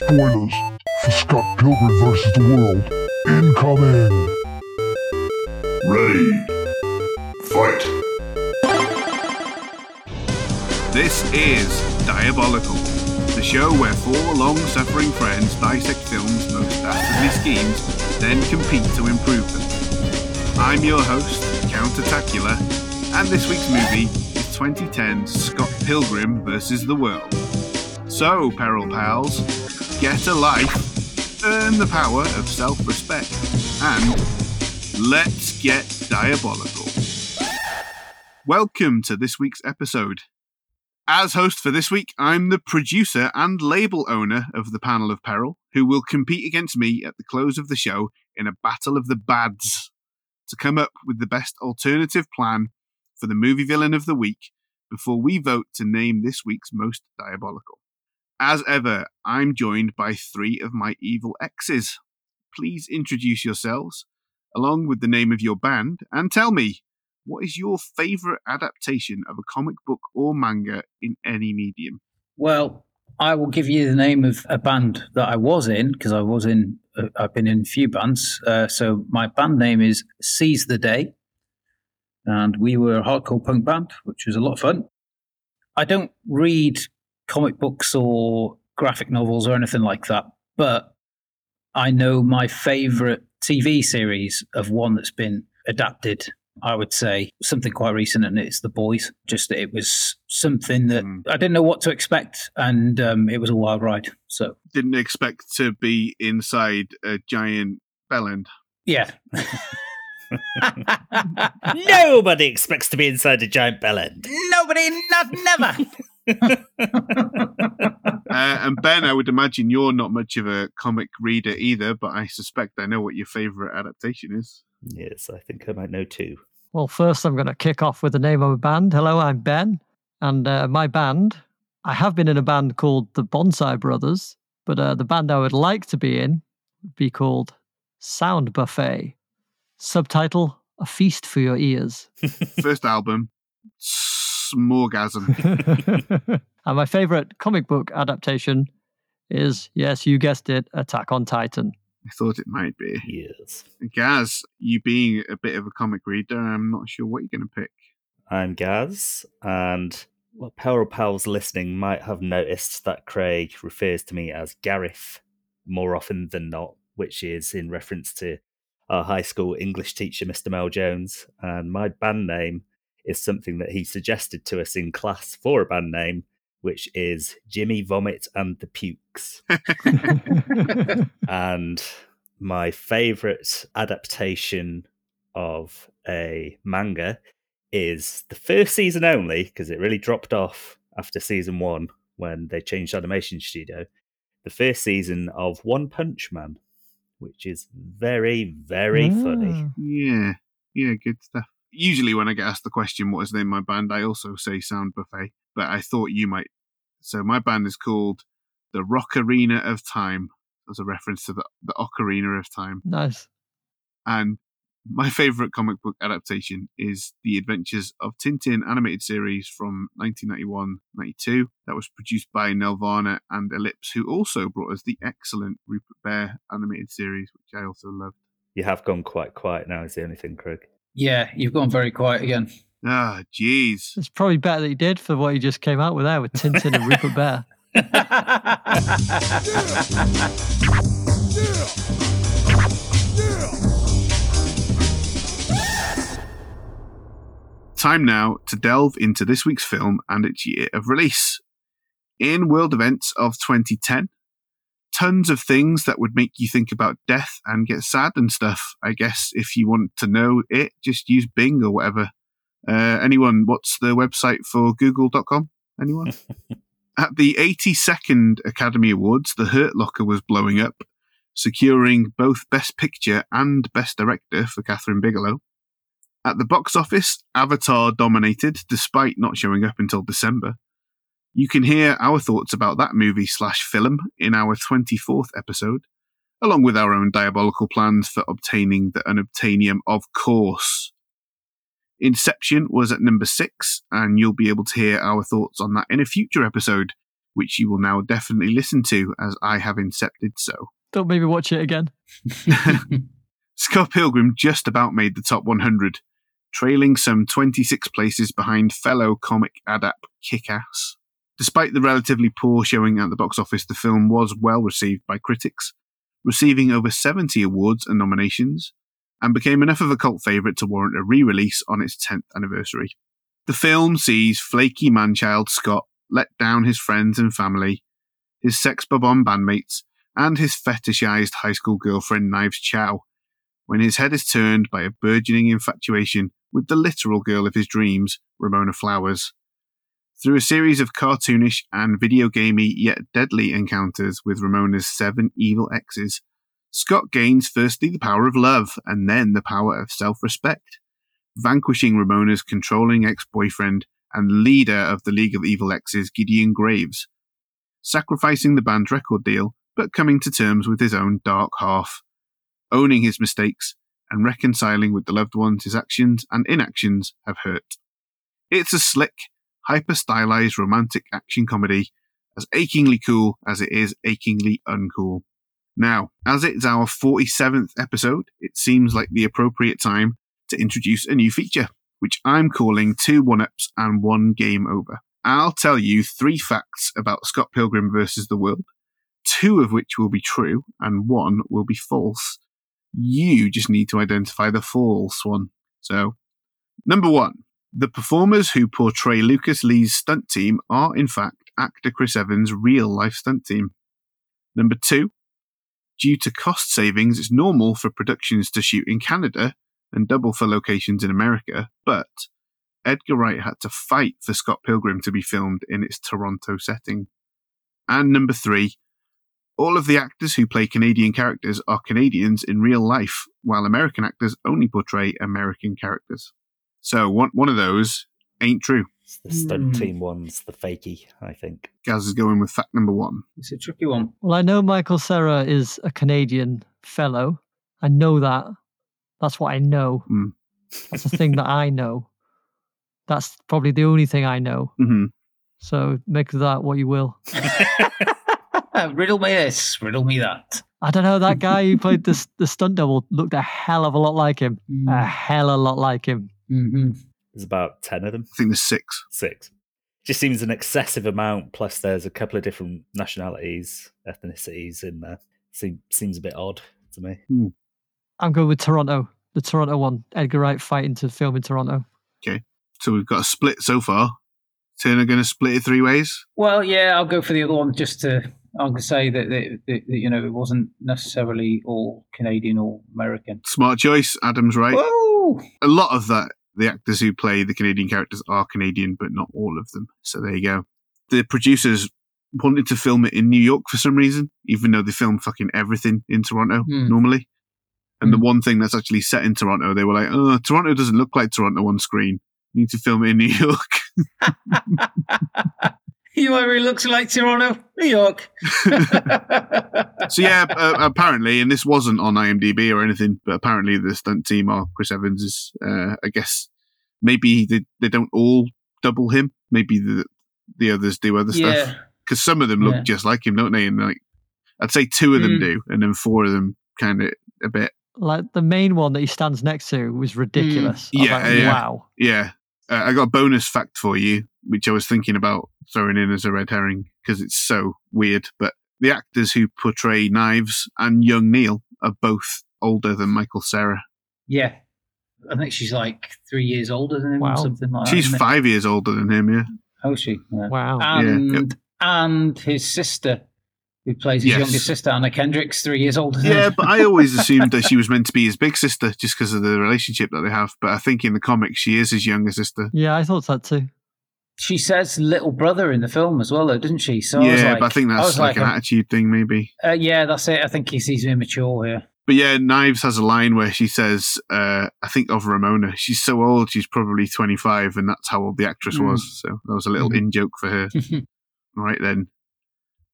Spoilers for Scott Pilgrim vs. the World incoming! Ready. Fight. This is Diabolical, the show where four long suffering friends dissect films' most dastardly schemes, then compete to improve them. I'm your host, Countertacular, and this week's movie is 2010's Scott Pilgrim vs. the World. So, Peril Pals, get a life, earn the power of self respect, and let's get diabolical. Welcome to this week's episode. As host for this week, I'm the producer and label owner of the Panel of Peril, who will compete against me at the close of the show in a battle of the bads to come up with the best alternative plan for the movie villain of the week before we vote to name this week's most diabolical. As ever, I'm joined by three of my evil exes. Please introduce yourselves, along with the name of your band, and tell me what is your favorite adaptation of a comic book or manga in any medium? Well, I will give you the name of a band that I was in because I was in. Uh, I've been in a few bands. Uh, so my band name is Seize the Day, and we were a hardcore punk band, which was a lot of fun. I don't read comic books or graphic novels or anything like that, but I know my favorite TV series of one that's been adapted I would say something quite recent, and it's The Boys. Just that it was something that Mm. I didn't know what to expect, and um, it was a wild ride. So Didn't expect to be inside a giant bellend. yeah, Nobody expects to be inside a giant bellend. nobody, not never. Uh, and Ben, I would imagine you're not much of a comic reader either, but I suspect I know what your favorite adaptation is. Yes, I think I might know too. Well, first, I'm going to kick off with the name of a band. Hello, I'm Ben. And uh, my band, I have been in a band called the Bonsai Brothers, but uh, the band I would like to be in would be called Sound Buffet. Subtitle A Feast for Your Ears. First album, Smorgasm. and my favorite comic book adaptation is, yes, you guessed it, Attack on Titan. I thought it might be. Yes. Gaz, you being a bit of a comic reader, I'm not sure what you're going to pick. I'm Gaz, and well, Peril Pals listening might have noticed that Craig refers to me as Gareth more often than not, which is in reference to our high school English teacher, Mr. Mel Jones. And my band name is something that he suggested to us in class for a band name, which is Jimmy Vomit and the Pukes. and my favorite adaptation of a manga is the first season only because it really dropped off after season one when they changed animation studio. The first season of One Punch Man, which is very, very funny. Ah. Yeah, yeah, good stuff. Usually, when I get asked the question, what is the name of my band, I also say Sound Buffet, but I thought you might. So, my band is called the Rock Arena of Time, as a reference to the, the Ocarina of Time. Nice. And my favorite comic book adaptation is The Adventures of Tintin animated series from 1991-92 that was produced by Nelvana and Ellipse, who also brought us the excellent Rupert Bear animated series, which I also loved. You have gone quite quiet now, is the only thing, Craig. Yeah, you've gone very quiet again. Ah, jeez. It's probably better that you did for what you just came out with there with Tintin and Rupert Bear. Time now to delve into this week's film and its year of release. In world events of 2010, tons of things that would make you think about death and get sad and stuff. I guess if you want to know it, just use Bing or whatever. Uh, anyone, what's the website for google.com? Anyone? At the 82nd Academy Awards, The Hurt Locker was blowing up, securing both Best Picture and Best Director for Kathryn Bigelow. At the box office, Avatar dominated despite not showing up until December. You can hear our thoughts about that movie slash film in our 24th episode, along with our own diabolical plans for obtaining the unobtainium, of course. Inception was at number six, and you'll be able to hear our thoughts on that in a future episode, which you will now definitely listen to as I have incepted so. Don't make me watch it again. Scott Pilgrim just about made the top 100, trailing some 26 places behind fellow comic adapt Kick Ass. Despite the relatively poor showing at the box office, the film was well received by critics, receiving over 70 awards and nominations, and became enough of a cult favourite to warrant a re release on its 10th anniversary. The film sees flaky manchild Scott let down his friends and family, his sex bomb bandmates, and his fetishized high school girlfriend Knives Chau, when his head is turned by a burgeoning infatuation with the literal girl of his dreams, Ramona Flowers. Through a series of cartoonish and video gamey yet deadly encounters with Ramona's seven evil exes, Scott gains firstly the power of love and then the power of self respect, vanquishing Ramona's controlling ex boyfriend and leader of the League of Evil Exes, Gideon Graves, sacrificing the band's record deal but coming to terms with his own dark half, owning his mistakes and reconciling with the loved ones his actions and inactions have hurt. It's a slick, hyper stylized romantic action comedy, as achingly cool as it is achingly uncool. Now, as it's our 47th episode, it seems like the appropriate time to introduce a new feature, which I'm calling two one ups and one game over. I'll tell you three facts about Scott Pilgrim versus the World, two of which will be true and one will be false. You just need to identify the false one. So, number one, the performers who portray Lucas Lee's stunt team are, in fact, actor Chris Evans' real life stunt team. Number two, due to cost savings, it's normal for productions to shoot in Canada and double for locations in America, but Edgar Wright had to fight for Scott Pilgrim to be filmed in its Toronto setting. And number three, all of the actors who play Canadian characters are Canadians in real life, while American actors only portray American characters. So one one of those ain't true. It's the stunt Hmm. team one's the fakey, I think. Gaz is going with fact number one. It's a tricky one. Well, I know Michael Cera is a Canadian fellow. I know that. That's what I know. Mm. That's the thing that I know. That's probably the only thing I know. hmm So make of that what you will. riddle me this, riddle me that. I don't know. That guy who played the the stunt double looked a hell of a lot like him. A hell of a lot like him. Mm-hmm. There's about 10 of them. I think there's six. Six. Just seems an excessive amount, plus there's a couple of different nationalities, ethnicities in there. Seem, seems a bit odd to me. I'm going with Toronto. The Toronto one. Edgar Wright fighting to film in Toronto. Okay. So we've got a split so far. Turner going to split it three ways. Well, yeah, I'll go for the other one just to. I'm going to say that, that, that, that, you know it wasn't necessarily all Canadian or American. Smart choice. Adam's right. Whoa! A lot of that, the actors who play the Canadian characters are Canadian, but not all of them. So there you go. The producers wanted to film it in New York for some reason, even though they film fucking everything in Toronto Hmm. normally. And the Hmm. one thing that's actually set in Toronto, they were like, oh, Toronto doesn't look like Toronto on screen. You need to film it in New York. you really looks like Toronto, New York. so yeah, uh, apparently, and this wasn't on IMDb or anything, but apparently the stunt team are Chris Evans is. Uh, I guess maybe they they don't all double him. Maybe the the others do other yeah. stuff because some of them look Yeah. just like him, don't they? And like, I'd say two of them Mm. do, and then four of them kind of a bit. Like the main one that he stands next to was ridiculous. I was Yeah, like, yeah. wow. Yeah, uh, I got a bonus fact for you, which I was thinking about throwing in as a red herring because it's so weird. But the actors who portray Knives and young Neil are both older than Michael Cera. Yeah. I think she's like three years older than him Wow. or something like that. She's five years older than him. Yeah. Oh, she? Yeah. Wow. And and his sister, who plays his Yes. younger sister, Anna Kendrick's three years older. Than Yeah, him. but I always assumed that she was meant to be his big sister just because of the relationship that they have. But I think in the comics, she is his younger sister. Yeah, I thought that too. She says little brother in the film as well, though, doesn't she? So I yeah, like, but I think that's was like, an uh, attitude thing, maybe. uh, yeah, that's it. I think he sees me mature here. But yeah, Knives has a line where she says, uh, I think of Ramona. She's so old, she's probably 25, and that's how old the actress Mm. was. So that was a little Mhm. in joke for her. All right, then.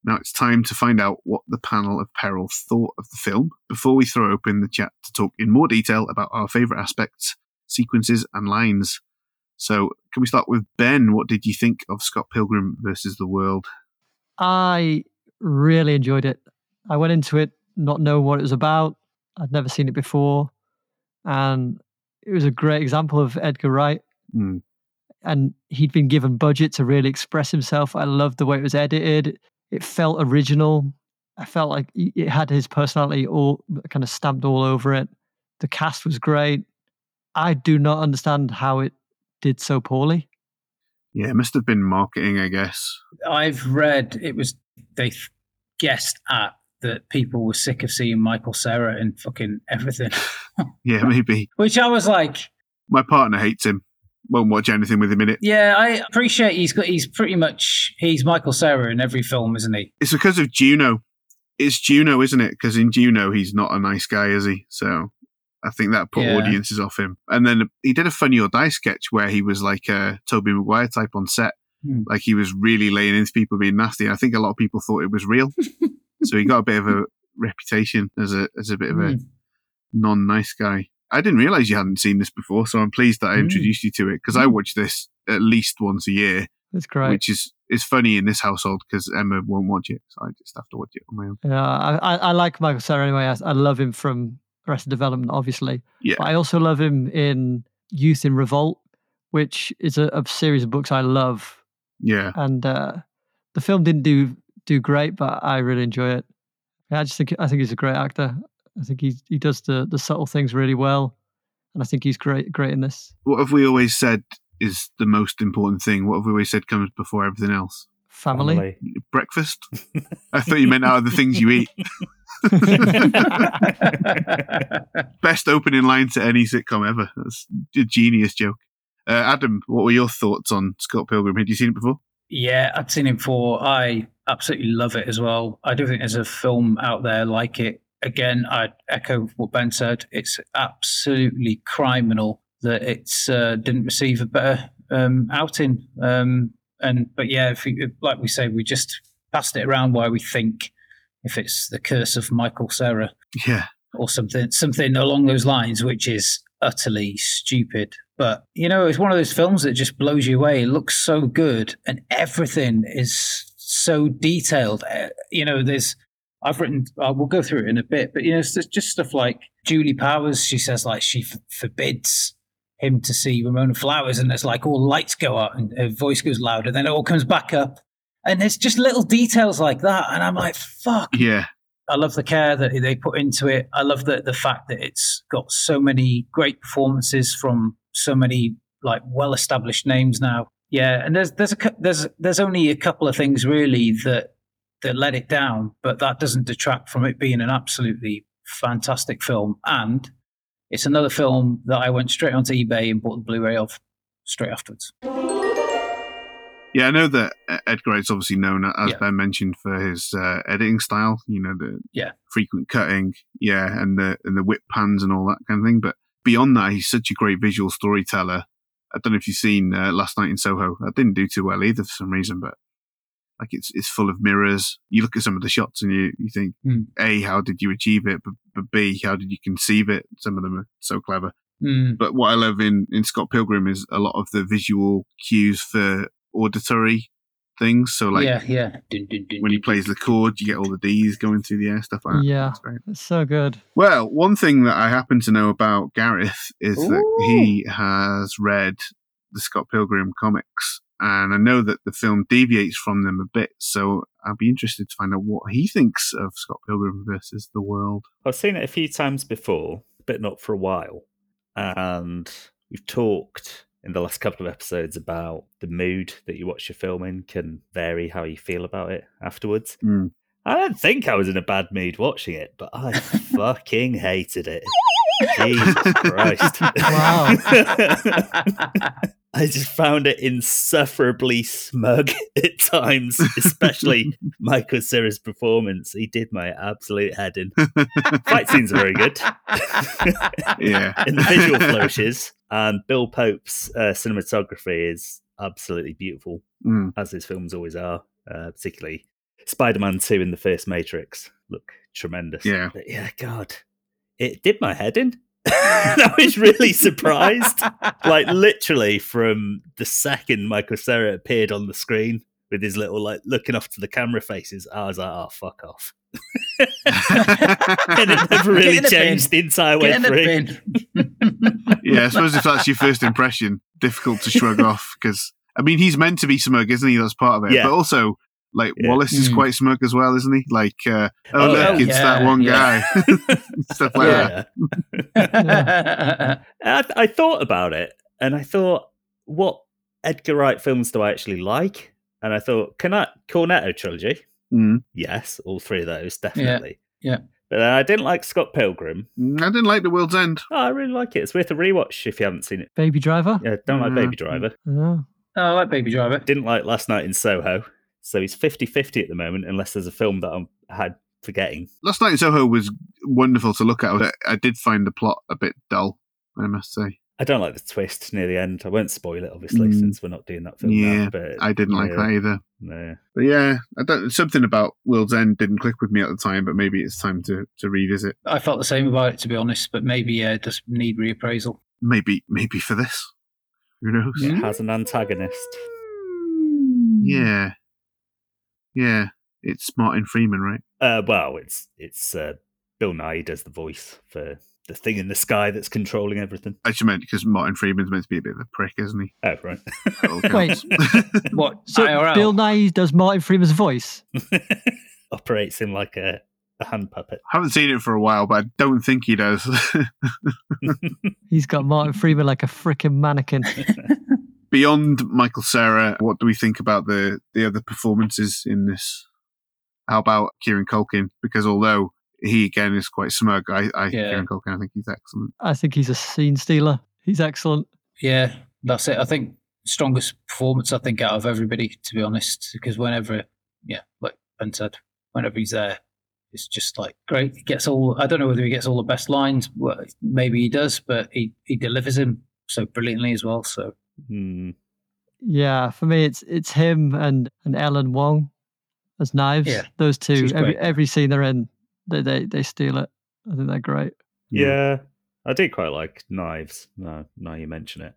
Now it's time to find out what the panel of peril thought of the film before we throw open the chat to talk in more detail about our favourite aspects, sequences, and lines. So, can we start with Ben? What did you think of Scott Pilgrim versus the World? I really enjoyed it. I went into it not knowing what it was about. I'd never seen it before. And it was a great example of Edgar Wright. Mm. And he'd been given budget to really express himself. I loved the way it was edited. It felt original. I felt like it had his personality all kind of stamped all over it. The cast was great. I do not understand how it did so poorly. Yeah, it must have been marketing, I guess. I've read it was they guessed at that people were sick of seeing Michael Cera and fucking everything, Yeah, maybe. which I was like, My partner hates him. Won't watch anything with him in it. yeah, I appreciate he's got he's pretty much he's Michael Cera in every film, isn't he? It's because of Juno. It's Juno, isn't it? Because in Juno, he's not a nice guy, is he? So I think that put Yeah. audiences off him. And then he did a Funny or Die sketch where he was like a Tobey Maguire type on set. Hmm. Like he was really laying into people being nasty. I think a lot of people thought it was real. so he got a bit of a reputation as a as a bit of a Hmm. non nice guy. I didn't realize you hadn't seen this before, so I'm pleased that I Mm. introduced you to it because I watch this at least once a year, It's great. which is is funny in this household because Emma won't watch it, so I just have to watch it on my own. Yeah, I, I, I like Michael Cera anyway. I, I love him from Arrested Development, obviously. Yeah. But I also love him in Youth in Revolt, which is a, a series of books I love. Yeah, And uh, the film didn't do do great, but I really enjoy it. I just think I think he's a great actor. I think he he does the the subtle things really well, and I think he's great great in this. what have we always said is the most important thing? What have we always said comes before everything else? Family. Breakfast. I thought you meant out of the things you eat. Best opening line to any sitcom ever. That's a genius joke. Uh, Adam, what were your thoughts on Scott Pilgrim? Had you seen it before? Yeah, I'd seen it before. I absolutely love it as well. I do think there's a film out there like it. Again, I'd echo what Ben said. It's absolutely criminal that it's uh, didn't receive a better um, outing. Um, and but yeah, if we, like we say, we just passed it around why we think if it's the curse of Michael Cera Yeah. or something something along those lines, which is utterly stupid. But you know, it's one of those films that just blows you away. It looks so good, and everything is so detailed. Uh, You know, there's I've written. Uh, we'll go through it in a bit, but you know, it's just stuff like Julie Powers. She says like she f- forbids him to see Ramona Flowers, and it's like all lights go out and her voice goes loud, and then it all comes back up. And it's just little details like that, and I'm like, "Fuck, Yeah. I love the care that they put into it. I love the the fact that it's got so many great performances from so many like well established names now. Yeah, and there's there's a there's there's only a couple of things really that that let it down, but that doesn't detract from it being an absolutely fantastic film. And it's another film that I went straight onto eBay and bought the Blu-ray of straight afterwards. Yeah, I know that Edgar Wright's obviously known, as Yeah. Ben mentioned, for his uh, editing style. You know, the Yeah. frequent cutting, yeah, and the and the whip pans and all that kind of thing. But beyond that, he's such a great visual storyteller. I don't know if you've seen uh, Last Night in Soho. That didn't do too well either for some reason, but like it's it's full of mirrors. You look at some of the shots and you you think, Hmm. a, how did you achieve it? But, but b, how did you conceive it? Some of them are so clever. Mm, But what I love in, in Scott Pilgrim is a lot of the visual cues for auditory things. So like yeah, yeah. Dun, dun, dun, when he plays the chord, you get all the D's going through the air, stuff like that. Yeah. That's great. It's so good. Well, one thing that I happen to know about Gareth is that he has read the Scott Pilgrim comics. And I know that the film deviates from them a bit, so I'll be interested to find out what he thinks of Scott Pilgrim versus the world. I've seen it a few times before, but not for a while. And we've talked in the last couple of episodes about the mood that you watch your film in can vary how you feel about it afterwards. Mm. I don't think I was in a bad mood watching it, but I fucking hated it. Jesus Christ. Wow. I just found it insufferably smug at times, especially Michael Cera's performance. He did my absolute head in. Fight scenes are very good. Yeah. and the visual flourishes. And Bill Pope's uh, cinematography is absolutely beautiful, Mm. as his films always are, uh, particularly Spider Man 2 and the first Matrix look tremendous. Yeah. But yeah, God, it did my head in. I was really surprised. like, literally, from the second Michael Cera appeared on the screen with his little like looking off to the camera faces. I was like, oh fuck off. and it never really the changed the entire way Get the through. yeah, I suppose if that's your first impression, difficult to shrug off because I mean he's meant to be smug, isn't he? That's part of it. Yeah. But also, like Yeah. Wallace is Mm. quite smug as well, isn't he? Like, uh, oh, Oh, look, yeah. it's that one yeah. guy, stuff like Yeah. that. I, I thought about it and I thought, what Edgar Wright films do I actually like? And I thought, can I Cornetto trilogy? Mm. Yes, all three of those, definitely. yeah. But then I didn't like Scott Pilgrim. Mm, I didn't like The World's End. Oh, I really like it. It's worth a rewatch if you haven't seen it. Baby Driver. Yeah, don't like Mm. Baby Driver. Oh. Oh, I like Baby Driver. Didn't like Last Night in Soho. So he's 50 50 at the moment, unless there's a film that I'm had forgetting. Last Night in Soho was wonderful to look at. but I did find the plot a bit dull, I must say. I don't like the twist near the end. I won't spoil it, obviously, Mm. since we're not doing that film Yeah, now. But I didn't like yeah, that either. No. But yeah, I don't, something about World's End didn't click with me at the time, but maybe it's time to, to revisit. I felt the same about it, to be honest, but maybe uh, it does need reappraisal. Maybe maybe for this. Who knows? It has an antagonist. Yeah. Yeah. It's Martin Freeman, right? Uh, well, it's it's uh, Bill Nighy does the voice for the thing in the sky that's controlling everything. I just meant because Martin Freeman's meant to be a bit of a prick, isn't he? Oh, right. Wait. What? So IRL? Bill Nighy does Martin Freeman's voice. Operates him like a, a hand puppet. I haven't seen it for a while, but I don't think he does. He's got Martin Freeman like a freaking mannequin. Beyond Michael Cera, what do we think about the, the other performances in this? How about Kieran Culkin? Because although he again is quite smug, I, I Yeah. Kieran Culkin, I think he's excellent. I think he's a scene stealer. He's excellent. Yeah, that's it. I think strongest performance I think out of everybody, to be honest, because whenever, yeah, like Ben said, whenever he's there, it's just like great. He gets all. I don't know whether he gets all the best lines. Well, maybe he does, but he he delivers him so brilliantly as well. So Hmm. Yeah, for me, it's it's him and and Ellen Wong as knives. Yeah, those two. Every every scene they're in, they they they steal it. I think they're great. Yeah, I do quite like knives. No, now you mention it,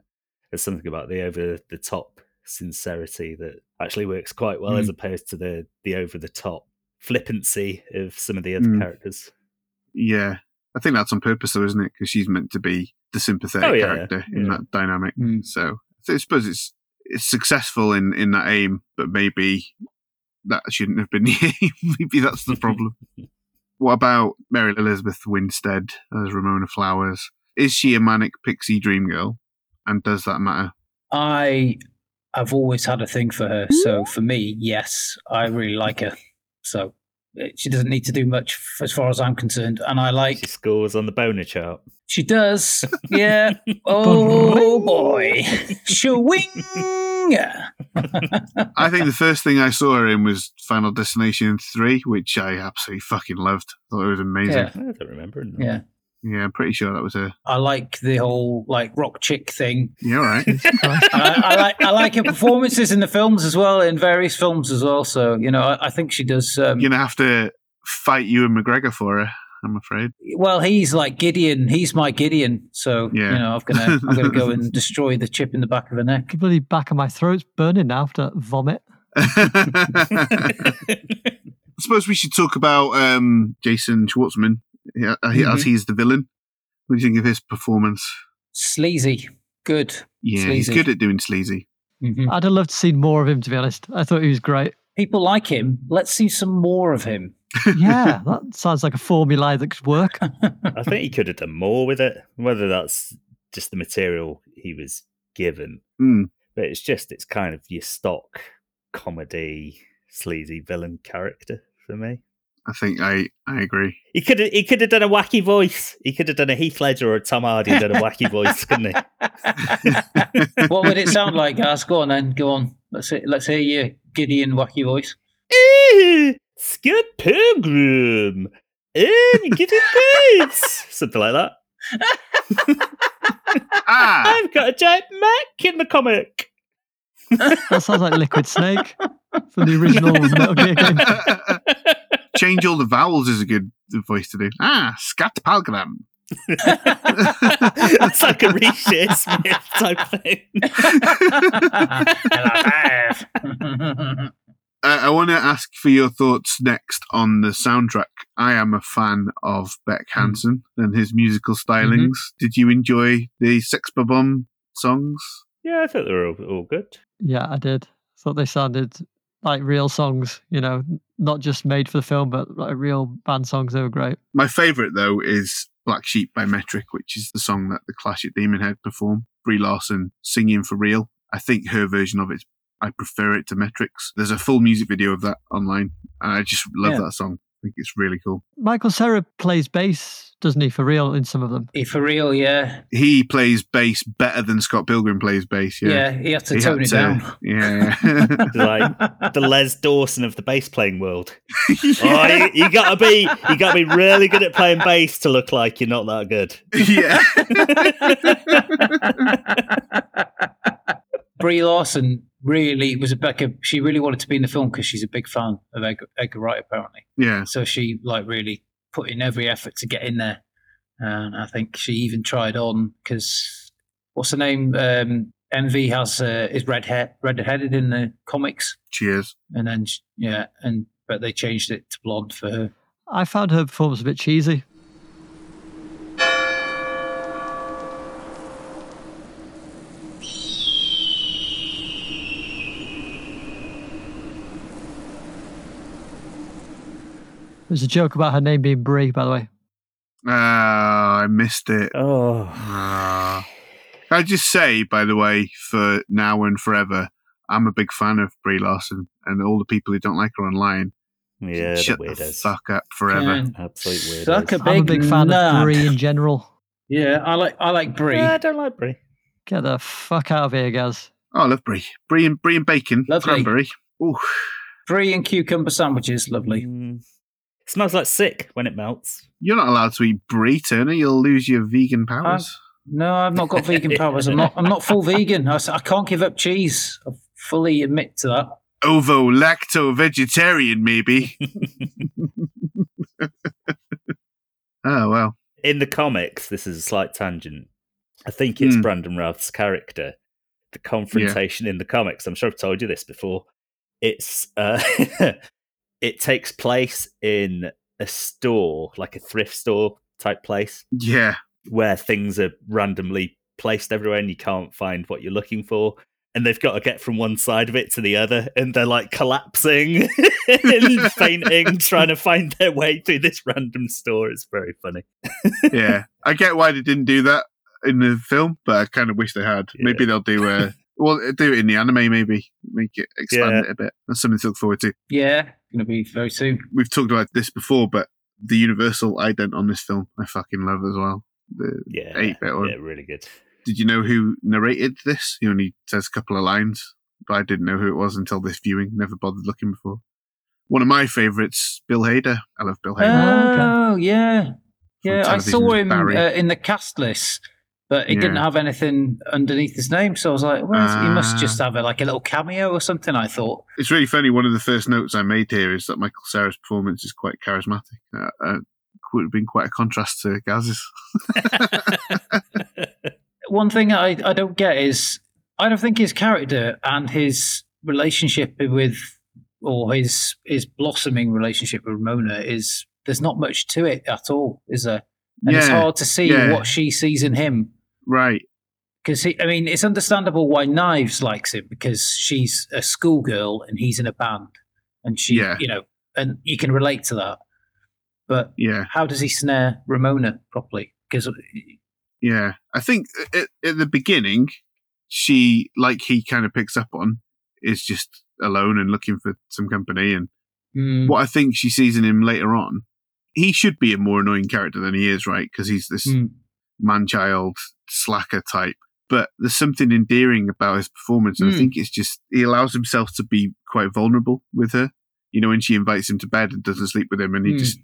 there's something about the over the top sincerity that actually works quite well, as opposed to the the over the top flippancy of some of the other Mm. characters. Yeah. I think that's on purpose, though, isn't it? Because she's meant to be the sympathetic Oh, yeah, character in yeah. that dynamic. Mm. So I suppose it's it's successful in, in that aim, but maybe that shouldn't have been the aim. maybe that's the problem. what about Mary Elizabeth Winstead as Ramona Flowers? Is she a manic pixie dream girl? And does that matter? I have always had a thing for her. So mm. for me, yes, I really like her. So she doesn't need to do much f- as far as I'm concerned, and I like She scores on the boner chart. She does. Yeah. oh boy. Shwing. I think the first thing I saw her in was Final Destination 3, which I absolutely fucking loved. thought it was amazing. Yeah. Yeah, I don't remember. it. Yeah. I'm pretty sure that was her. I like the whole like rock chick thing. Yeah, all right. Christ. I, I like I like her performances in the films as well, in various films as well. So you know, I, I think she does. Um, You're going to have to fight Ewan McGregor for her, I'm afraid. well, he's like Gideon. He's my Gideon. So Yeah. you know, I'm gonna I'm gonna go and destroy the chip in the back of her neck. The bloody back of my throat's burning now after vomit. I suppose we should talk about um, Jason Schwartzman yeah, uh, he- as he's the villain. What do you think of his performance? Sleazy. Good. Yeah, Sleazy. he's good at doing sleazy. hmm I'd have loved to see more of him, to be honest. I thought he was great. People like him. Let's see some more of him. Yeah, that sounds like a formula that could work. I think he could have done more with it. Whether that's just the material he was given, Mm. but it's just it's kind of your stock comedy sleazy villain character for me. I think I, I agree. He could have he could have done a wacky voice. He could have done a Heath Ledger or a Tom Hardy and done a wacky voice, couldn't he? what would it sound like, guys? Go on then. Go on. Let's hear, let's hear your Gideon wacky voice. Scott Pilgrim. And get it boots. Something like that. ah, I've got a giant Mac in the comic. That sounds like Liquid Snake from the original Metal Gear game. change all the vowels is a good voice to do. Ah, Scat Palgram. That's like a Reese Smith type thing. Uh, I want to ask for your thoughts next on the soundtrack. I am a fan of Beck Hansen and his musical stylings. Did you enjoy the Sex Bomb songs? Yeah, I thought they were all, all good. Yeah, I did. Thought they sounded like real songs, you know, not just made for the film, but like real band songs. They were great. My favourite, though, is Black Sheep by Metric, which is the song that the Clash at Demon Head perform. Brie Larson singing for real. I think her version of it, I prefer it to Metric's. There's a full music video of that online, and I just love Yeah. that song. I think it's really cool. Michael Cera plays bass, doesn't he, for real in some of them? He For real, yeah. He plays bass better than Scott Pilgrim plays bass. Yeah, Yeah, he had to He tone had it to- down. Yeah, Like the Les Dawson of the bass playing world. Oh, you, you gotta be you gotta be really good at playing bass to look like you're not that good. yeah. Brie Larson really was a like a, she really wanted to be in the film because she's a big fan of Edgar, Edgar Wright apparently. yeah. So she like really put in every effort to get in there, and I think she even tried on because what's her name? Um, Envy has uh, is red hair, red headed in the comics, Cheers. and then sh- yeah, and but they changed it to blonde for her. I found her performance a bit cheesy. There's a joke about her name being Brie, by the way. Ah, I missed it. Oh. Can I just say, by the way, for now and forever, I'm a big fan of Brie Larson, and all the people who don't like her online, yeah, the shut the weirdos. fuck up forever. Can Absolute suck a big, I'm a big fan knob. of Brie in general. Yeah, I like I like Brie. Yeah, I don't like Brie. Get the fuck out of here, guys. Oh, I love Brie. Brie and Brie and bacon, Lovely. cranberry. Ooh, Brie and cucumber sandwiches, lovely. Mm. Smells like sick when it melts. you're not allowed to eat Brie, Turner. You'll lose your vegan powers. No, I've not got vegan powers. I'm not. I'm not full vegan. I can't give up cheese. I fully admit to that. Ovo lacto vegetarian, maybe. oh well. In the comics, this is a slight tangent. I think it's Hmm. Brandon Routh's character. The confrontation in the comics. I'm sure I've told you this before. It's uh, it takes place in a store, like a thrift store type place, Yeah. where things are randomly placed everywhere and you can't find what you're looking for. And they've got to get from one side of it to the other, and they're like collapsing and fainting, trying to find their way through this random store. It's very funny. yeah, I get why they didn't do that in the film, but I kind of wish they had. Maybe they'll do a well, do it in the anime. Maybe make it expand Yeah. it a bit. That's something to look forward to. Yeah, going to be very soon. We've talked about this before, but the universal ident on this film, I fucking love as well. The Yeah, eight bit one. yeah, really good. Did you know who narrated this? He only says a couple of lines, but I didn't know who it was until this viewing. Never bothered looking before. One of my favourites, Bill Hader. I love Bill Hader. Oh yeah, yeah. I saw him uh, in the cast list, but he didn't have anything underneath his name. So I was like, well, he must Ah. just have a, like a little cameo or something. I thought. it's really funny. One of the first notes I made here is that Michael Cera's performance is quite charismatic. Uh, uh, would have been quite a contrast to Gaz's. One thing I, I don't get is I don't think his character and his relationship with or his his blossoming relationship with Ramona is there's not much to it at all, is there? And it's hard to see yeah. what she sees in him. Right. Because I mean, it's understandable why Knives likes him because she's a schoolgirl and he's in a band, and she, Yeah. you know, and you can relate to that. But Yeah. how does he snare Ramona properly? Because Yeah. I think at, at the beginning, she, like he kind of picks up on, is just alone and looking for some company. And mm, what I think she sees in him later on, he should be a more annoying character than he is, right? Because he's this mm, man child slacker type. But there's something endearing about his performance. And I Hmm. think it's just, he allows himself to be quite vulnerable with her. You know, when she invites him to bed and doesn't sleep with him, and he Hmm. just,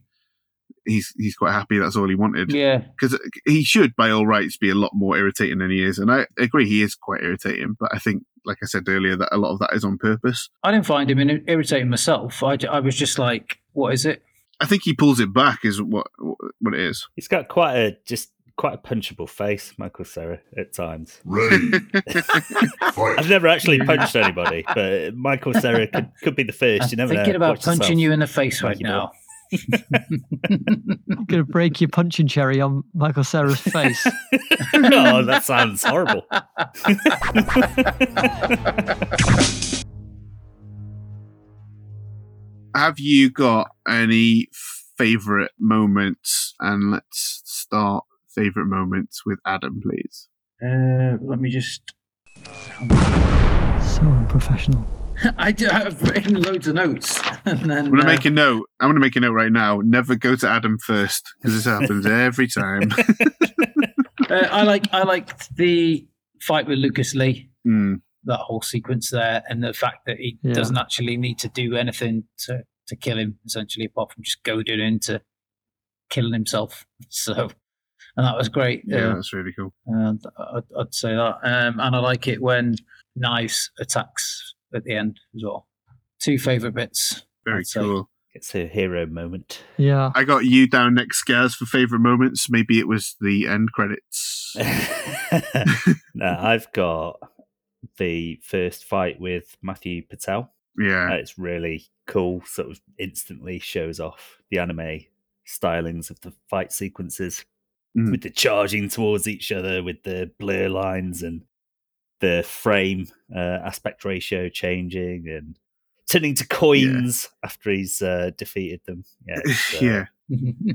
he's he's quite happy that's all he wanted. yeah, Because he should, by all rights, be a lot more irritating than he is. And I agree, he is quite irritating. But I think, like I said earlier, that a lot of that is on purpose. I didn't find him irritating myself. I, I was just like, what is it? I think he pulls it back, is what what it is. He's got quite a just quite a punchable face, Michael Cera, at times. Ready. I've never actually punched anybody, but Michael Cera could, could be the first. I'm You never thinking know. about Watch yourself. punching you in the face right Mikey now. I'm gonna break your punching cherry on Michael Cera's face. oh, that sounds horrible. Have you got any favorite moments? And let's start favorite moments with Adam, please. Uh, let me just. so unprofessional. I do, I've written loads of notes, and then I'm gonna uh, make a note. I'm gonna make a note right now. Never go to Adam first because this happens every time. uh, I like I liked the fight with Lucas Lee. Hmm. That whole sequence there, and the fact that he Yeah. doesn't actually need to do anything to to kill him, essentially, apart from just goading him into killing himself. So, and that was great. Yeah, Uh, that's really cool. And I'd, I'd say that. Um, and I like it when Knives attacks at the end as well. Two favourite bits. Very I'd say. cool. It's a hero moment. Yeah. I got you down next, Gaz, for favorite moments. Maybe it was the end credits. no, I've got the first fight with Matthew Patel. Yeah, Uh, It's really cool. Sort of instantly shows off the anime stylings of the fight sequences Mhm. with the charging towards each other, with the blur lines and the frame uh, aspect ratio changing and turning to coins after he's uh, defeated them. Yeah, it's, uh, yeah,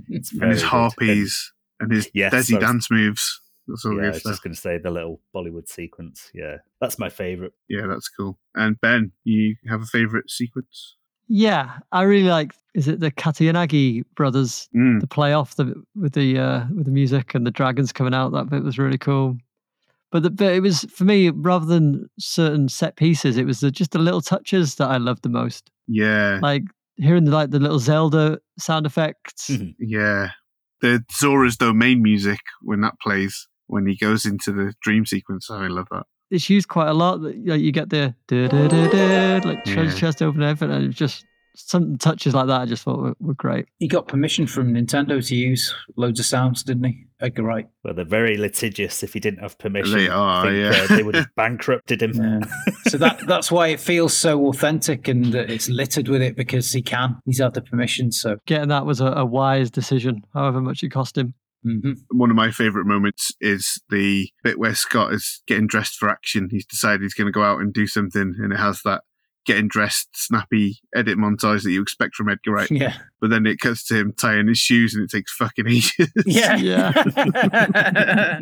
it's and his harpies and his Yes, Desi was- dance moves. That's all yeah, I was stuff. just going to say the little Bollywood sequence. Yeah, that's my favorite. Yeah, that's cool. And Ben, you have a favorite sequence? Yeah. I really like is it the Katayanagi brothers Mm. the play off the with the uh, with the music and the dragons coming out. That bit was really cool. But, the, but it was for me rather than certain set pieces, it was the, just the little touches that I loved the most. Yeah, Like hearing the, like the little Zelda sound effects. Mhm. yeah. The Zora's Domain music when that plays when he goes into the dream sequence. I love that. It's used quite a lot. that, Like you get the da, da, da, da, like Yeah. chest open and everything, and just some touches like that. I just thought were, were great. he got permission from Nintendo to use loads of sounds, didn't he? Edgar Wright. Well, they're very litigious. If he didn't have permission, They are, think, yeah. uh, they would have bankrupted him. Yeah. so that that's why it feels so authentic and that it's littered with it because he can. He's had the permission. So Getting that was a, a wise decision, however much it cost him. Mhm. One of my favorite moments is the bit where Scott is getting dressed for action. He's decided he's going to go out and do something, and it has that getting dressed, snappy edit montage that you expect from Edgar Wright. yeah, But then it cuts to him tying his shoes, and it takes fucking ages. yeah, Yeah.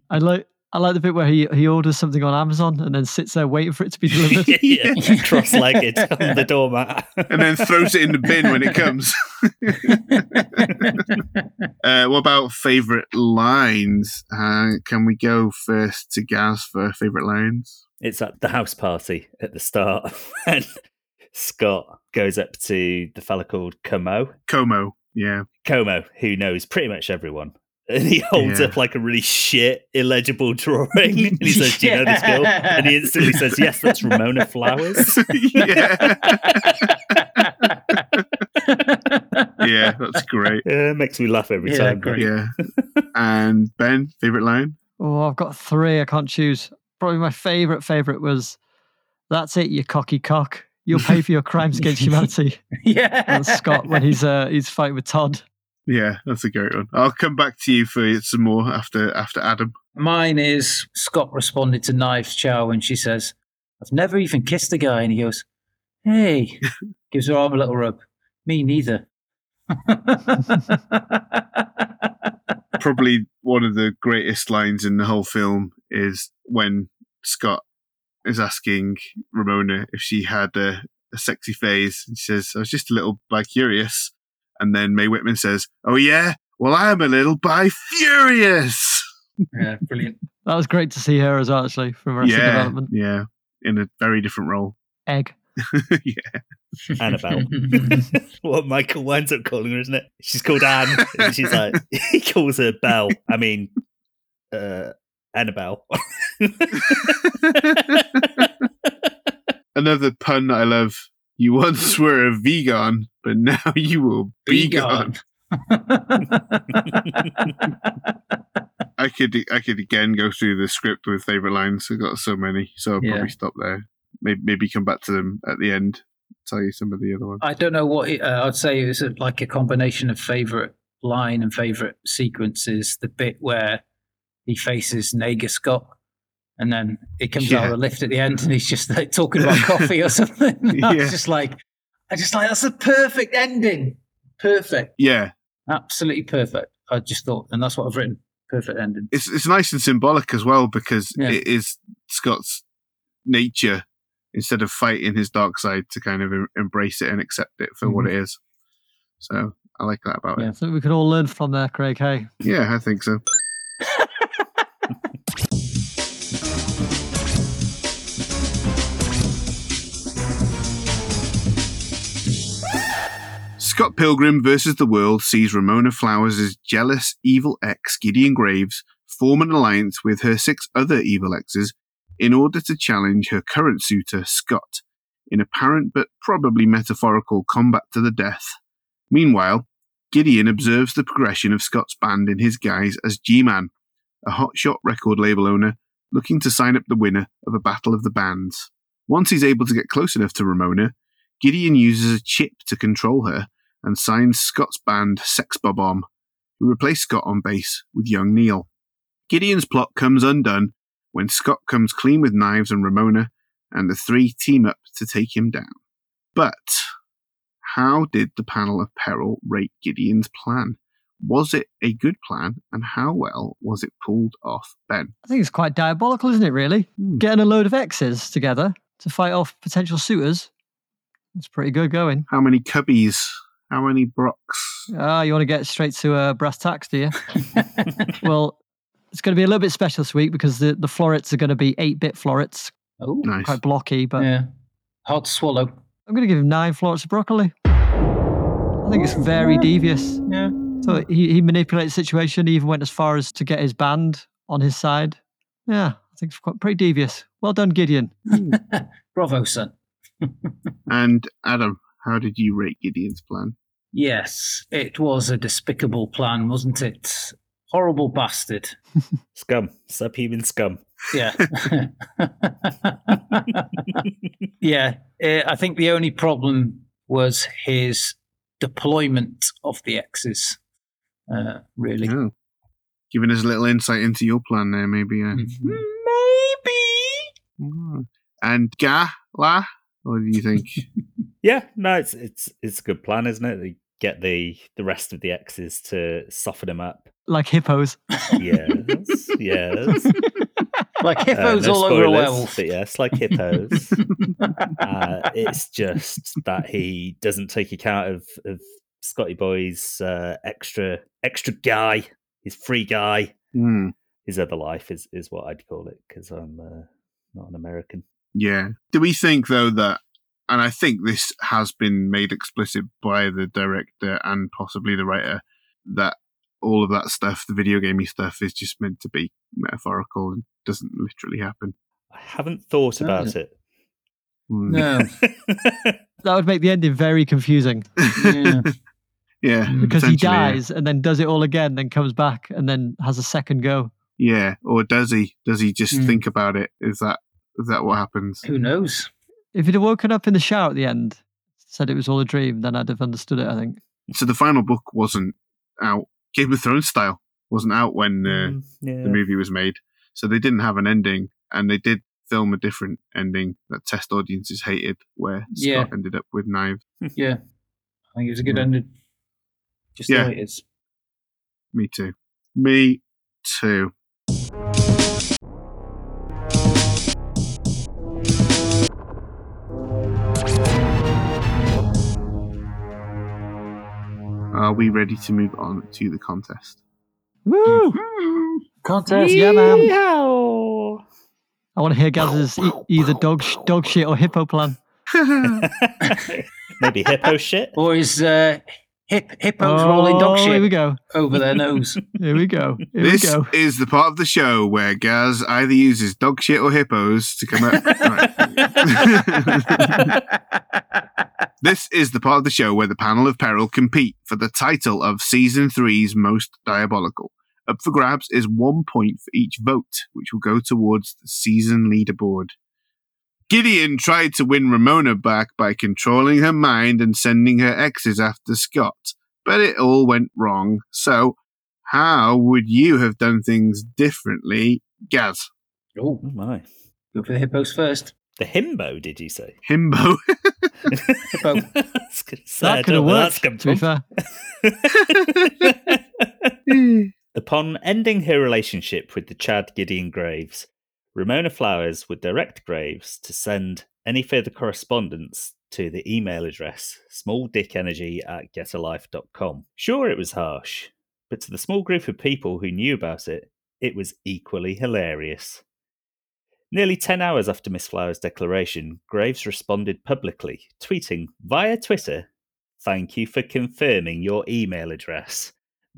I like I like the bit where he, he orders something on Amazon and then sits there waiting for it to be delivered. yeah, cross-legged on the doormat. and then throws it in the bin when it comes. uh, what about favorite lines? Uh, can we go first to Gaz for favorite lines? it's at the house party at the start, and Scott goes up to the fella called Comeau. Comeau, yeah, Comeau, who knows pretty much everyone. And he holds Yeah. up like a really shit, illegible drawing. And he says, Do you know this girl? And he instantly says, Yes, that's Ramona Flowers. yeah, yeah, that's great. Yeah, it makes me laugh every Yeah, time. great. Yeah, and Ben, favorite line? Oh, I've got three. I can't choose. Probably my favorite favorite was, "That's it, you cocky cock. You'll pay for your crimes against humanity." yeah. That's Scott when he's uh, he's fighting with Todd. Yeah, that's a great one. I'll come back to you for some more after after Adam. Mine is Scott responded to Knives Chau when she says, I've never even kissed a guy. And he goes, Hey, gives her arm a little rub. Me neither. probably one of the greatest lines in the whole film is when Scott is asking Ramona if she had a, a sexy phase. And she says, I was just a little curious. And then Mae Whitman says, Oh, yeah? Well, I'm a little bi furious. yeah, brilliant. That was great to see her as well, actually, from Arrested Yeah. Development. Yeah. In a very different role. Egg. yeah. Annabelle. what Michael winds up calling her, isn't it? She's called Anne. and she's like, he calls her Belle. I mean, uh, Annabelle. Another pun that I love. You once were a vegan, but now you will be, Be gone. gone. I could I could again go through the script with favorite lines. I've got so many, so I'll Yeah. probably stop there. Maybe, maybe come back to them at the end. Tell you some of the other ones. I don't know what it, uh, I'd say. It's like a combination of favorite line and favorite sequences. The bit where he faces Nega Scott, and then he comes out of the lift at the end, and he's just like talking about coffee or something. I Yeah. was just like, I just like that's a perfect ending. Perfect, Yeah, absolutely perfect. I just thought, and that's what I've written. Perfect ending. it's it's nice and symbolic as well because Yeah. it is Scott's nature instead of fighting his dark side to kind of embrace it and accept it for what Mm-hmm. it is. So I like that about it. Yeah. it. So we could all learn from there, Craig. Hey, Yeah, I think so. Scott Pilgrim versus the World sees Ramona Flowers' jealous, evil ex, Gideon Graves, form an alliance with her six other evil exes in order to challenge her current suitor, Scott, in apparent but probably metaphorical combat to the death. Meanwhile, Gideon observes the progression of Scott's band in his guise as G Man, a hotshot record label owner looking to sign up the winner of a battle of the bands. Once he's able to get close enough to Ramona, Gideon uses a chip to control her and signs Scott's band Sex Bob-omb, who replaced Scott on bass with young Neil. Gideon's plot comes undone when Scott comes clean with knives and Ramona, and the three team up to take him down. But how did the panel of peril rate Gideon's plan? Was it a good plan, and how well was it pulled off, Ben? I think it's quite diabolical, isn't it? Really, Hmm. getting a load of exes together to fight off potential suitors. It's pretty good going. How many cubbies? How many Brocks? Ah, you want to get straight to uh, brass tacks, do you? well, it's going to be a little bit special this week because the, the florets are going to be 8 bit florets, Oh, Nice. quite blocky, but yeah, hard to swallow. I'm going to give him nine florets of broccoli. I think it's very devious. Yeah, So he, he manipulated the situation, he even went as far as to get his band on his side. Yeah, I think it's quite pretty devious. Well done, Gideon. bravo, son. And Adam, how did you rate Gideon's plan? Yes, it was a despicable plan, wasn't it? Horrible bastard. Scum. Subhuman scum. Yeah. yeah. eh, I think the only problem was his deployment of the X's, uh, really. Oh. Giving us a little insight into your plan there, maybe. Uh, Mhm. Mm. And Ga, La, what do you think? Yeah, no, it's it's it's a good plan, isn't it? They get the the rest of the exes to soften him up. Like hippos. Yes, yes. Like Uh, hippos no all over a spoilers, werewolf. But yes, like hippos. uh, it's just that he doesn't take account of, of Scotty Boy's uh, extra extra guy, his free guy. Hmm, His other life is, is what I'd call it because I'm uh, not an American. yeah. Do we think, though, that, and I think this has been made explicit by the director and possibly the writer, that all of that stuff, the video gamey stuff, is just meant to be metaphorical and doesn't literally happen. I haven't thought about is it. Hmm. No. That would make the ending very confusing Yeah. yeah, Mm. because he potentially, yeah. dies and then does it all again, then comes back and then has a second go. Yeah, or does he? Does he just Hmm. think about it? Is that is that what happens? Who knows? If he'd have woken up in the shower at the end, said it was all a dream, then I'd have understood it, I think. So the final book wasn't out. Game of Thrones style wasn't out when uh, Mm, yeah. the movie was made, so they didn't have an ending, and they did film a different ending that test audiences hated, where Yeah. Scott ended up with knives. Yeah. I think it was a good Yeah. ending. Just Yeah. the way it is. Me too. Me too. Are we ready to move on to the contest? Woo! Contest. Yeah, man. I want to hear Gaz's e- either dog, sh- dog shit or hippo plan. Maybe hippo shit. Or is uh, hip, hippos rolling dog Oh, Here we go. over their nose? Here we go. Here this we go. is the part of the show where Gaz either uses dog shit or hippos to come up. Right. This is the part of the show where the panel of peril compete for the title of season three's most diabolical. Up for grabs is one point for each vote, which will go towards the season leaderboard. Gideon tried to win Ramona back by controlling her mind and sending her exes after Scott, but it all went wrong. So, how would you have done things differently, Gaz? Oh, Oh my. go for the hippos first. The himbo, did you say? Himbo. Hippo. I was gonna say, I That could don't have know where that's worked, to be fair. Upon ending her relationship with the Chad Gideon Graves, Ramona Flowers would direct Graves to send any further correspondence to the email address smalldickenergy at getalife.com. Sure, it was harsh, but to the small group of people who knew about it, it was equally hilarious. Nearly 10 hours after Miss Flowers' declaration, Graves responded publicly, tweeting via Twitter, Thank you for confirming your email address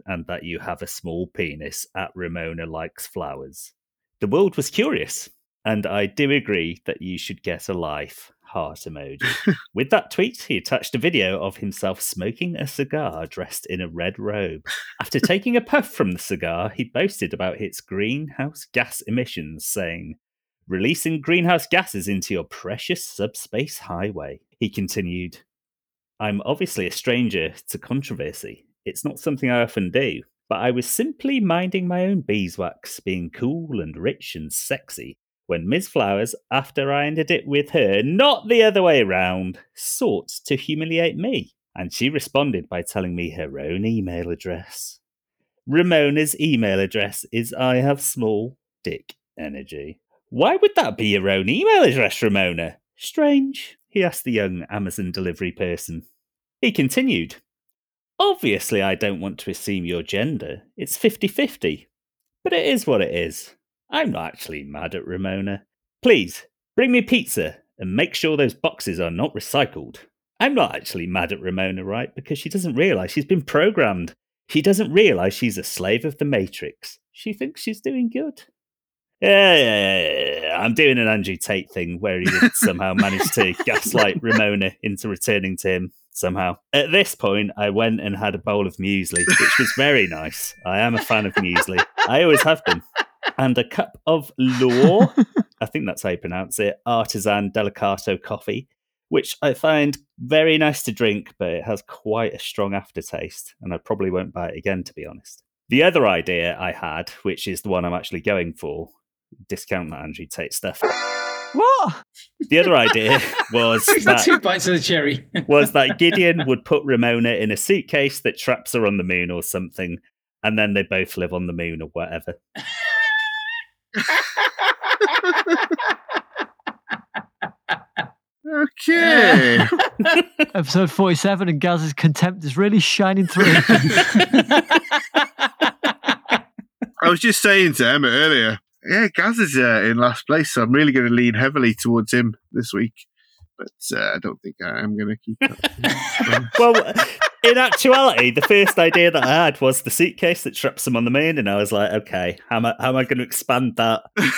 and that you have a small penis at Ramona Likes Flowers. The world was curious, and I do agree that you should get a life. Heart emoji. With that tweet, he attached a video of himself smoking a cigar dressed in a red robe. After taking a puff from the cigar, he boasted about its greenhouse gas emissions, saying, Releasing greenhouse gases into your precious subspace highway. He continued, I'm obviously a stranger to controversy. It's not something I often do, but I was simply minding my own beeswax, being cool and rich and sexy, when Miss Flowers, after I ended it with her, not the other way round, sought to humiliate me. And she responded by telling me her own email address. Ramona's email address is I have small dick energy. Why would that be your own email address, Ramona? Strange, he asked the young Amazon delivery person. He continued, Obviously, I don't want to assume your gender. It's 50 50. But it is what it is. I'm not actually mad at Ramona. Please, bring me pizza and make sure those boxes are not recycled. I'm not actually mad at Ramona, right? Because she doesn't realize she's been programmed. She doesn't realize she's a slave of the Matrix. She thinks she's doing good. Yeah, yeah, yeah. I'm doing an Andrew Tate thing where he somehow managed to gaslight Ramona into returning to him somehow. At this point, I went and had a bowl of muesli, which was very nice. I am a fan of muesli. I always have been. And a cup of Law, I think that's how you pronounce it, artisan delicato coffee, which I find very nice to drink, but it has quite a strong aftertaste, and I probably won't buy it again, to be honest. The other idea I had, which is the one I'm actually going for, discount that Andrew Tate stuff. What? The other idea was that Two bites of the cherry. was that Gideon would put Ramona in a suitcase that traps her on the moon or something, and then they both live on the moon or whatever. Okay. Episode 47 and Gaz's contempt is really shining through. I was just saying to Emma earlier, yeah, Gaz is uh, in last place, so I'm really going to lean heavily towards him this week. But uh, I don't think I am going to keep up. well, in actuality, the first idea that I had was the suitcase that traps him on the moon, and I was like, okay, how am I, how am I going to expand that?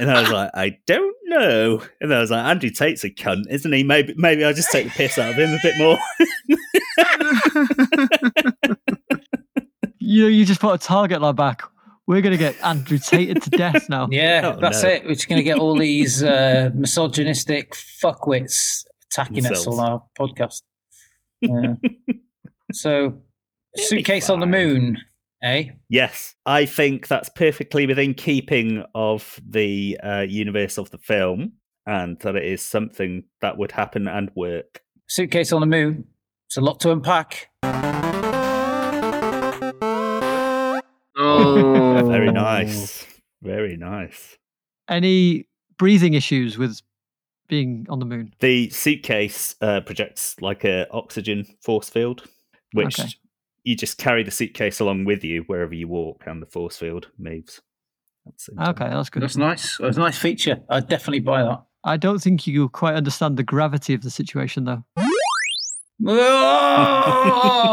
And I was like, I don't know. And I was like, Andrew Tate's a cunt, isn't he? Maybe maybe I'll just take the piss out of him a bit more. you know, you just put a target line back. We're going to get Andrew Tated to death now. Yeah, Oh, that's no. it. We're just going to get all these uh, misogynistic fuckwits attacking us on our podcast. Yeah. so, suitcase on the moon, eh? yes, I think that's perfectly within keeping of the uh, universe of the film, and that it is something that would happen and work. Suitcase on the moon. It's a lot to unpack. Oh, Very nice, very nice. Any breathing issues with being on the moon? The suitcase uh, projects like a oxygen force field, which Okay. you just carry the suitcase along with you wherever you walk, and the force field moves. at the same time. Okay, that's good. That's nice. That's a nice feature. I'd definitely buy that. I don't think you quite understand the gravity of the situation, though. Oh,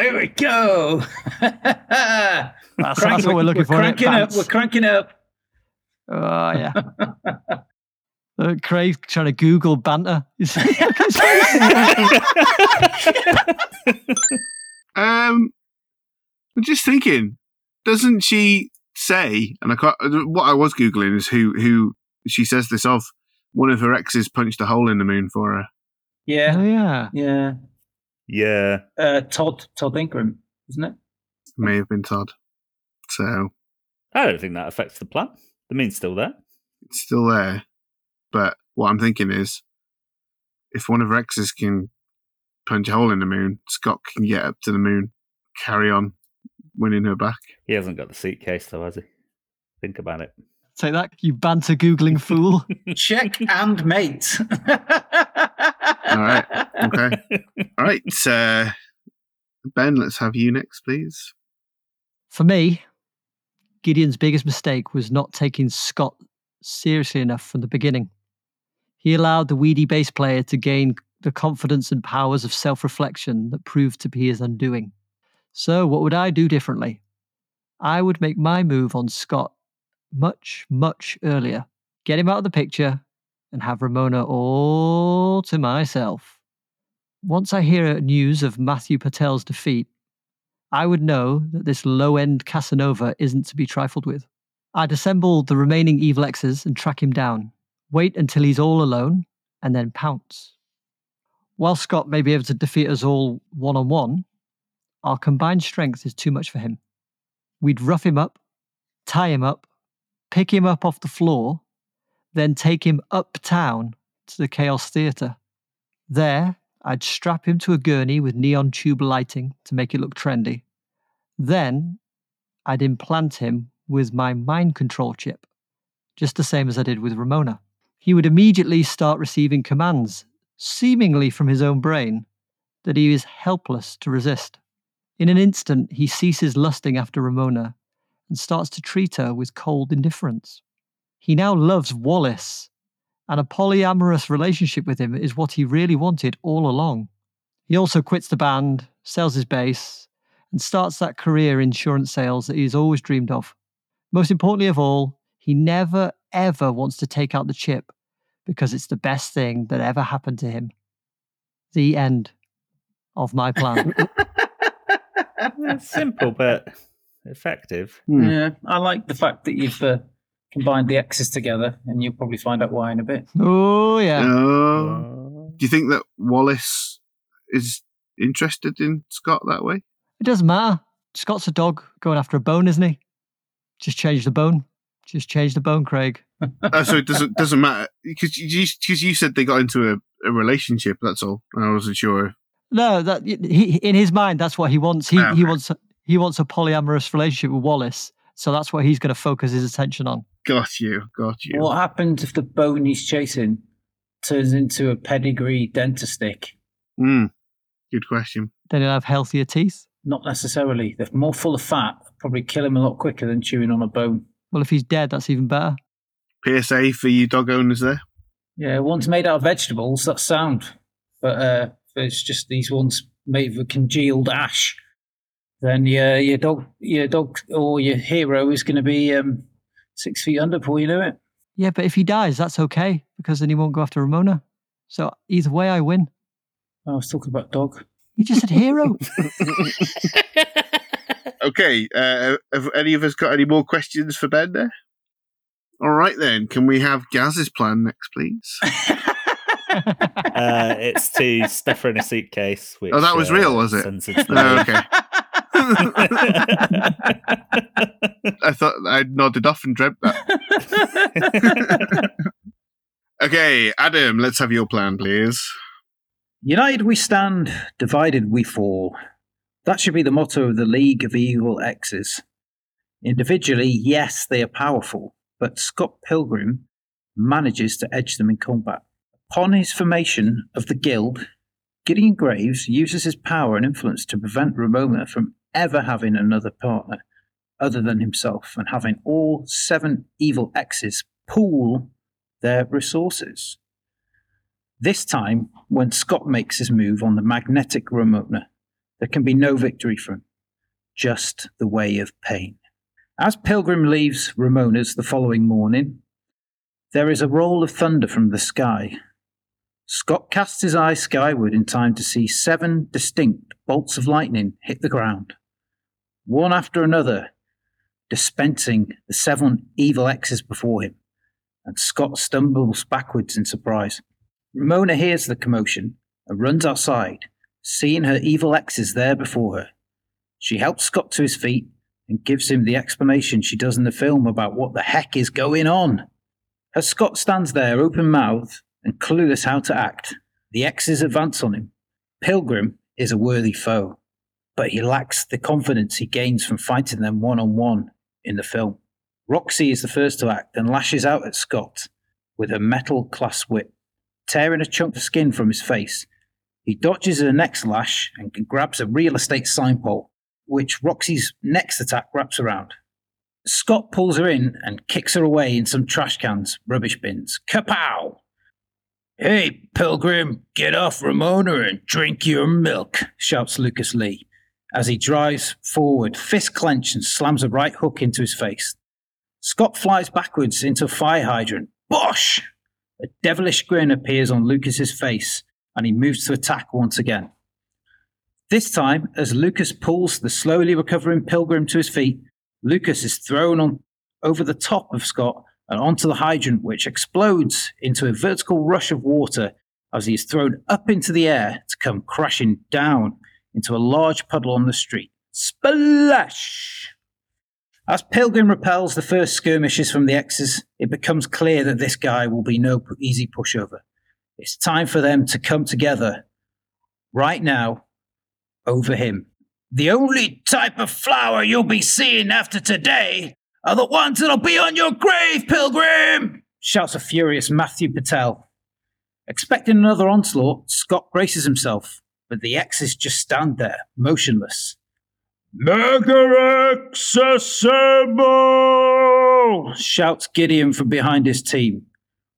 here we go. That's, that's what we're looking for. We're innit? cranking up. We're cranking up. Oh, yeah. Uh, Craig trying to Google banter. Um, I'm just thinking, doesn't she say? And I can't. What I was googling is who who she says this of. One of her exes punched a hole in the moon for her. Yeah, oh yeah. yeah. yeah. Uh, Todd Todd Ingram, isn't it? May have been Todd. So I don't think that affects the plan. The moon's still there. it's still there. But what I'm thinking is, if one of Rex's can punch a hole in the moon, Scott can get up to the moon, carry on winning her back. He hasn't got the suitcase though, has he? Think about it. Take that, you banter Googling fool. Check and mate. All right. Okay. All right. Uh, ben, let's have you next, please. For me, Gideon's biggest mistake was not taking Scott seriously enough from the beginning. He allowed the weedy bass player to gain the confidence and powers of self reflection that proved to be his undoing. So, what would I do differently? I would make my move on Scott much, much earlier. Get him out of the picture and have Ramona all to myself. Once I hear news of Matthew Patel's defeat, I would know that this low end Casanova isn't to be trifled with. I'd assemble the remaining evil X's and track him down, wait until he's all alone, and then pounce. While Scott may be able to defeat us all one on one, our combined strength is too much for him. We'd rough him up, tie him up, pick him up off the floor, then take him uptown to the Chaos Theatre. There, I'd strap him to a gurney with neon tube lighting to make it look trendy. Then, I'd implant him with my mind control chip, just the same as I did with Ramona. He would immediately start receiving commands, seemingly from his own brain, that he is helpless to resist. In an instant, he ceases lusting after Ramona and starts to treat her with cold indifference. He now loves Wallace, and a polyamorous relationship with him is what he really wanted all along. He also quits the band, sells his bass, and starts that career in insurance sales that he's always dreamed of. Most importantly of all, he never ever wants to take out the chip because it's the best thing that ever happened to him. The end of my plan. It's simple but effective. Hmm. yeah, I like the fact that you've uh, combined the X's together, and you'll probably find out why in a bit. oh, yeah. Oh. Uh, do you think that Wallace is interested in Scott that way? It doesn't matter. Scott's a dog going after a bone, isn't he? Just change the bone. Just change the bone, Craig. oh, so it doesn't doesn't matter because you because you said they got into a, a relationship. That's all. I wasn't sure. No, that he in his mind, that's what he wants. He Ah, he wants he wants a polyamorous relationship with Wallace. So that's what he's going to focus his attention on. Got you. Got you. What happens if the bone he's chasing turns into a pedigree dentistick? Hmm. Good question. Then he'll have healthier teeth. Not necessarily. They're more full of fat. Probably kill him a lot quicker than chewing on a bone. Well, if he's dead, that's even better. PSA for you dog owners there. Yeah, ones made out of vegetables, that's sound. But uh, if it's just these ones made of congealed ash, then your your dog your dog or your hero is going to be um, six feet under before you know it. Yeah, but if he dies, that's okay because then he won't go after Ramona. So either way, I win. I was talking about dog. You just said hero. Okay. Uh, have any of us got any more questions for Ben there? All right then. Can we have Gaz's plan next, please? uh, it's to stuff her in a suitcase. Which, Oh, that was uh, real, was it? sends her to the Oh, okay. I thought I'd nodded off and dreamt that. okay, Adam, let's have your plan, please. United we stand, divided we fall. That should be the motto of the League of Evil X's. Individually, yes, they are powerful, but Scott Pilgrim manages to edge them in combat. Upon his formation of the Guild, Gideon Graves uses his power and influence to prevent Ramona from ever having another partner other than himself and having all seven evil exes pool their resources. This time, when Scott makes his move on the magnetic Ramona, there can be no victory for him, just the way of pain. As Pilgrim leaves Ramona's the following morning, There is a roll of thunder from the sky. Scott casts his eyes skyward in time to see seven distinct bolts of lightning hit the ground, one after another, dispensing the seven evil X's before him, and Scott stumbles backwards in surprise. Ramona hears the commotion and runs outside, seeing her evil X's there before her. She helps Scott to his feet and gives him the explanation she does in the film about what the heck is going on. As Scott stands there, open mouthed and clueless how to act, the X's advance on him. Pilgrim is a worthy foe, but he lacks the confidence he gains from fighting them one on one in the film. Roxy is the first to act and lashes out at Scott with her metal class whip, tearing a chunk of skin from his face. He dodges her next lash and grabs a real estate sign pole, which Roxy's next attack wraps around. Scott pulls her in and kicks her away in some trash cans, rubbish bins. Kapow! Hey, Pilgrim, get off Ramona and drink your milk, shouts Lucas Lee as he drives forward, fist clenched, and slams a right hook into his face. Scott flies backwards into a fire hydrant. Bosh! A devilish grin appears on Lucas's face, and he moves to attack once again. This time, as Lucas pulls the slowly recovering pilgrim to his feet, Lucas is thrown on over the top of Scott and onto the hydrant, which explodes into a vertical rush of water as he is thrown up into the air to come crashing down into a large puddle on the street. Splash! As Pilgrim repels the first skirmishes from the X's, it becomes clear that this guy will be no easy pushover. It's time for them to come together right now over him. The only type of flower you'll be seeing after today are the ones that'll be on your grave, Pilgrim! shouts a furious Matthew Patel. Expecting another onslaught, Scott braces himself, but the X's just stand there, motionless. Megarex assemble! shouts Gideon from behind his team.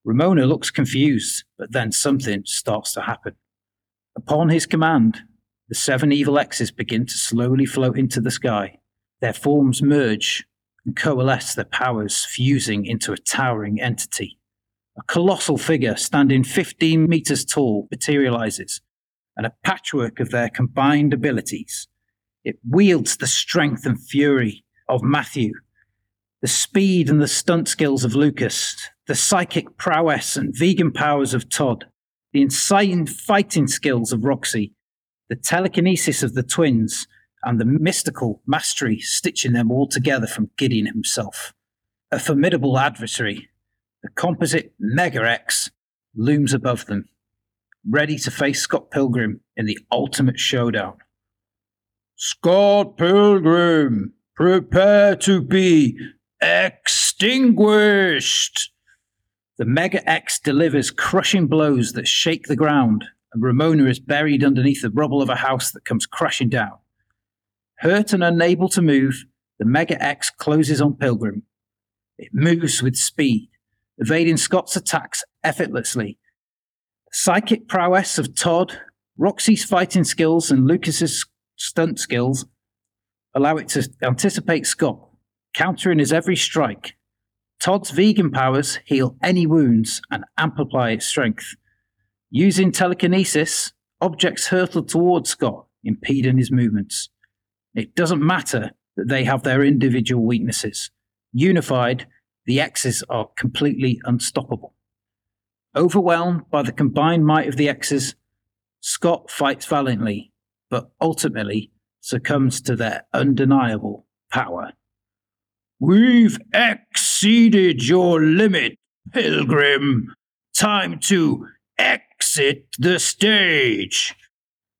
Ramona looks confused, but then something starts to happen. Upon his command, the seven evil X's begin to slowly float into the sky. Their forms merge and coalesce, their powers fusing into a towering entity. A colossal figure standing 15 meters tall materializes, and a patchwork of their combined abilities. It wields the strength and fury of Matthew, the speed and the stunt skills of Lucas, the psychic prowess and vegan powers of Todd, the insane fighting skills of Roxy, the telekinesis of the twins, and the mystical mastery stitching them all together from Gideon himself. A formidable adversary, the composite Mega X, looms above them, ready to face Scott Pilgrim in the ultimate showdown. Scott Pilgrim, prepare to be extinguished. The Mega X delivers crushing blows that shake the ground, and Ramona is buried underneath the rubble of a house that comes crashing down. Hurt and unable to move, the Mega X closes on Pilgrim. It moves with speed, evading Scott's attacks effortlessly. Psychic prowess of Todd, Roxy's fighting skills, and Lucas's stunt skills allow it to anticipate Scott, countering his every strike. Todd's vegan powers heal any wounds and amplify its strength. Using telekinesis, objects hurtle towards Scott, impeding his movements. It doesn't matter that they have their individual weaknesses. Unified, the X's are completely unstoppable. Overwhelmed by the combined might of the X's, Scott fights valiantly, but ultimately succumbs to their undeniable power. We've exceeded your limit, Pilgrim. Time to exit the stage.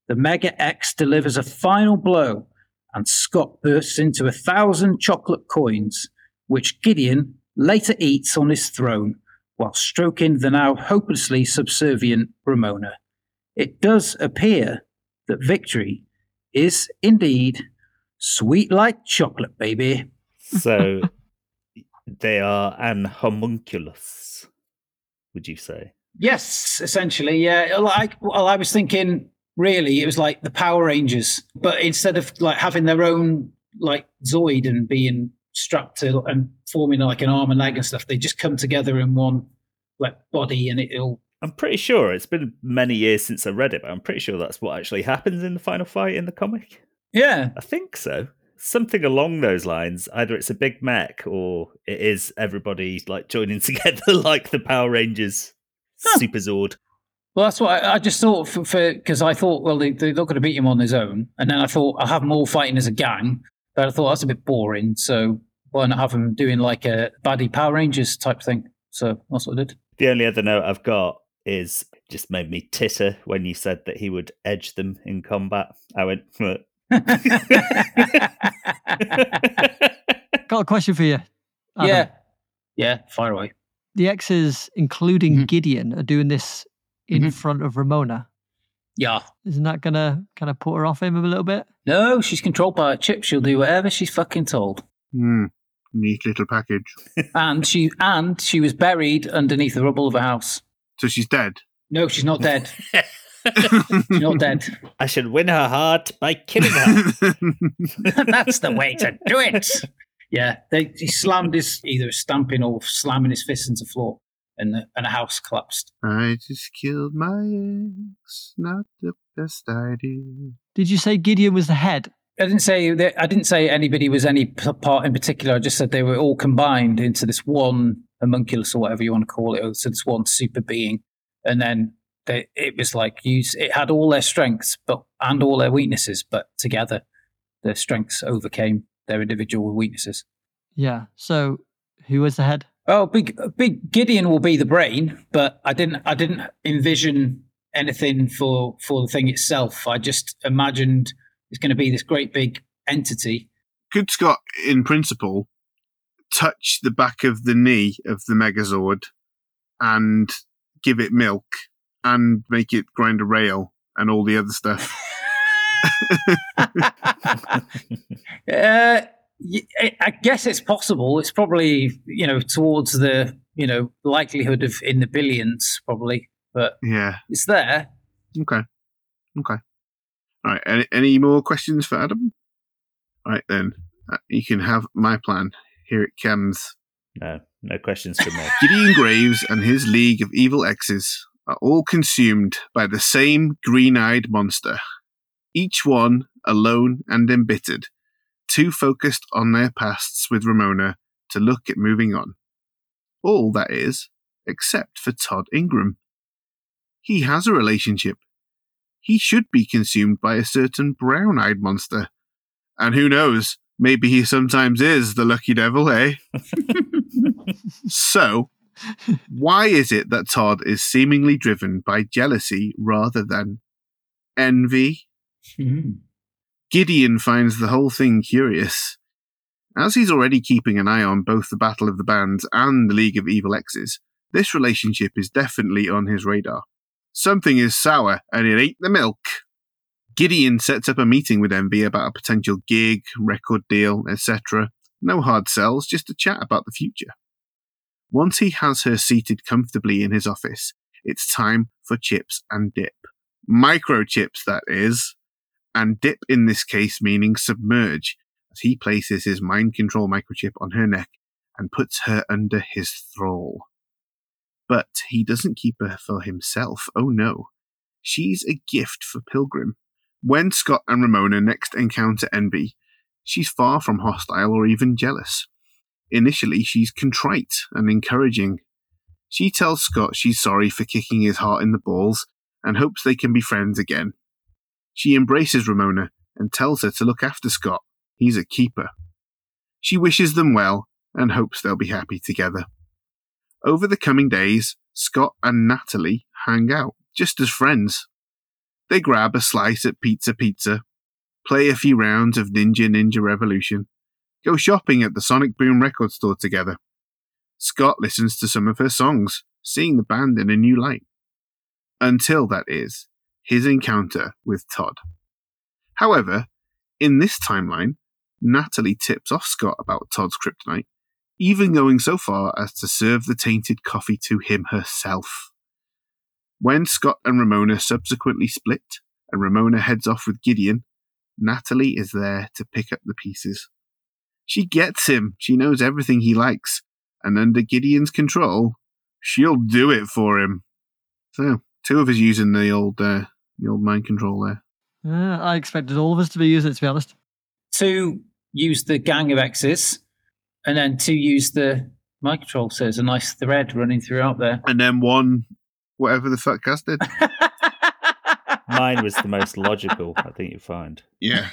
The Mega X delivers a final blow, and Scott bursts into a thousand chocolate coins, which Gideon later eats on his throne while stroking the now hopelessly subservient Ramona. It does appear that victory is indeed sweet like chocolate, baby. So they are an homunculus, would you say? Yes, essentially, yeah. Like, well, I was thinking, really, it was like the Power Rangers, but instead of like having their own like Zord and being strapped to and forming like an arm and leg and stuff, they just come together in one like body and it'll. I'm pretty sure it's been many years since I read it, but I'm pretty sure that's what actually happens in the final fight in the comic. Yeah. I think so. Something along those lines. Either it's a big mech or it is everybody like joining together like the Power Rangers Huh. Super Zord. Well, that's what I, I just thought for because I thought, well, they, they're not going to beat him on his own, and then I thought I'll have them all fighting as a gang. But I thought that's a bit boring, so why not have them doing like a baddie Power Rangers type thing? So that's what I did. The only other note I've got is just made me titter when you said that he would edge them in combat. I went, "Huh." Got a question for you. Adam. yeah, yeah, fire away. The exes, including Mhm. Gideon, are doing this in Mhm. front of Ramona. Yeah. Isn't that gonna kind of put her off him a little bit? No, she's controlled by a chip. She'll do whatever she's fucking told. Hmm. Neat little package. And she and she was buried underneath the rubble of a house. So she's dead. No, she's not dead. She's not dead. I should win her heart by killing her. That's the way to do it. Yeah, they, he slammed his either stamping or slamming his fist into the floor, and the, and a house collapsed. I just killed my ex. Not the best idea. Did you say Gideon was the head? I didn't say that, I didn't say anybody was any part in particular. I just said they were all combined into this one homunculus or whatever you want to call it, or so this one super being, and then they, it was like use it had all their strengths, but and all their weaknesses, but together their strengths overcame their individual weaknesses. Yeah. So who was the head? Oh, big big Gideon will be the brain, but I didn't I didn't envision anything for for the thing itself. I just imagined it's going to be this great big entity. Could Scott, in principle, touch the back of the knee of the Megazord and give it milk and make it grind a rail and all the other stuff? Uh, I I guess it's possible. It's probably you know towards the you know likelihood of in the billions probably, but yeah. it's there. Okay. Okay. All right. Any, any more questions for Adam? All right, then. Uh, you can have my plan. Here it comes. no, no questions from me. Gideon Graves and his League of Evil Exes are all consumed by the same green eyed monster, each one alone and embittered, too focused on their pasts with Ramona to look at moving on. All, that is, except for Todd Ingram. He has a relationship. He should be consumed by a certain brown eyed monster. And who knows, maybe he sometimes is the lucky devil, eh? So, why is it that Todd is seemingly driven by jealousy rather than envy? Gideon finds the whole thing curious. As he's already keeping an eye on both the Battle of the Bands and the League of Evil Exes, this relationship is definitely on his radar. Something is sour, and it ain't the milk. Gideon sets up a meeting with Envy about a potential gig, record deal, etc. No hard sells, just a chat about the future. Once he has her seated comfortably in his office, it's time for chips and dip. Microchips, that is. And dip in this case meaning submerge, as he places his mind control microchip on her neck and puts her under his thrall. But he doesn't keep her for himself. Oh no. She's a gift for Pilgrim. When Scott and Ramona next encounter Envy, she's far from hostile or even jealous. Initially, she's contrite and encouraging. She tells Scott she's sorry for kicking his heart in the balls and hopes they can be friends again. She embraces Ramona and tells her to look after Scott. He's a keeper. She wishes them well and hopes they'll be happy together. Over the coming days, Scott and Natalie hang out, just as friends. They grab a slice at Pizza Pizza, play a few rounds of Ninja Ninja Revolution, go shopping at the Sonic Boom record store together. Scott listens to some of her songs, seeing the band in a new light. Until, that is, his encounter with Todd. However, in this timeline, Natalie tips off Scott about Todd's kryptonite, even going so far as to serve the tainted coffee to him herself. When Scott and Ramona subsequently split, and Ramona heads off with Gideon, Natalie is there to pick up the pieces. She gets him, she knows everything he likes, and under Gideon's control, she'll do it for him. So two of us using the old uh, the old mind control there. Uh, I expected all of us to be using it, to be honest. To use the gang of X's, and then to use the mind control. So there's a nice thread running throughout there. And then one, whatever the fuck Gaz did. Mine was the most logical, I think you'll find. Yeah.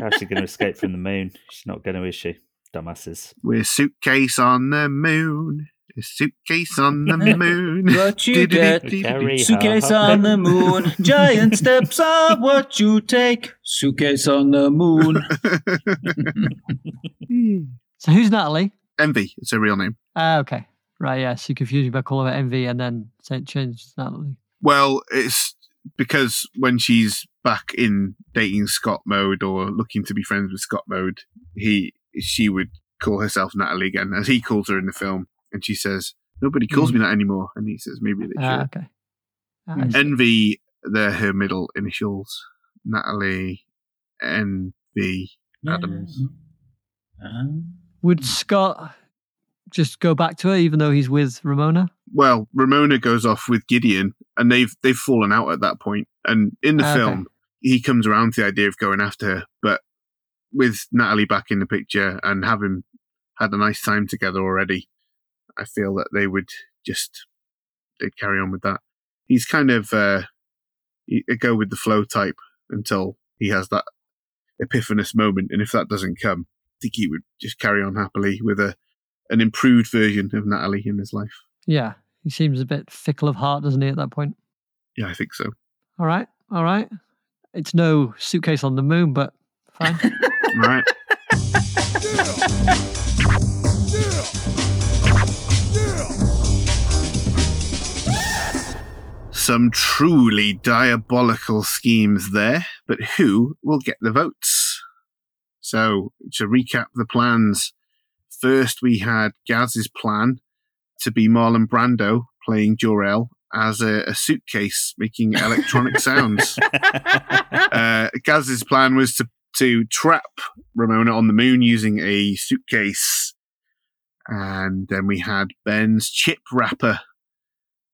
How's she going to escape from the moon? She's not going to, is she? Dumbasses. We're suitcase on the moon. A suitcase on the moon. What you get? Carry Suitcase on the moon. Giant steps are what you take. Suitcase on the moon. So who's Natalie? Envy, it's her real name. Ah, okay. Right, yeah. So you confused me by calling her Envy and then saying change to Natalie. Well, it's because when she's back in dating Scott mode or looking to be friends with Scott mode, he she would call herself Natalie again, as he calls her in the film, and she says, "Nobody calls me that anymore," and he says, "Maybe they Ah, should." okay. Ah, Envy, they're her middle initials. Natalie, Envy, Adams. Ah. Would Scott just go back to her even though he's with Ramona? Well, Ramona goes off with Gideon, and they've they've fallen out at that point. And in the okay. film, he comes around to the idea of going after her, but with Natalie back in the picture and having had a nice time together already, I feel that they would just they'd carry on with that. He's kind of uh, he- a go with the flow type until he has that epiphanous moment, and if that doesn't come, I think he would just carry on happily with a an improved version of Natalie in his life. Yeah. He seems a bit fickle of heart, doesn't he, at that point? Yeah, I think so. All right. All right. It's no suitcase on the moon, but fine. All right. Some truly diabolical schemes there, but who will get the votes? So, to recap the plans, first we had Gaz's plan to be Marlon Brando playing Jor-El as a, a suitcase making electronic sounds. Uh, Gaz's plan was to to trap Ramona on the moon using a suitcase. And then we had Ben's chip wrapper,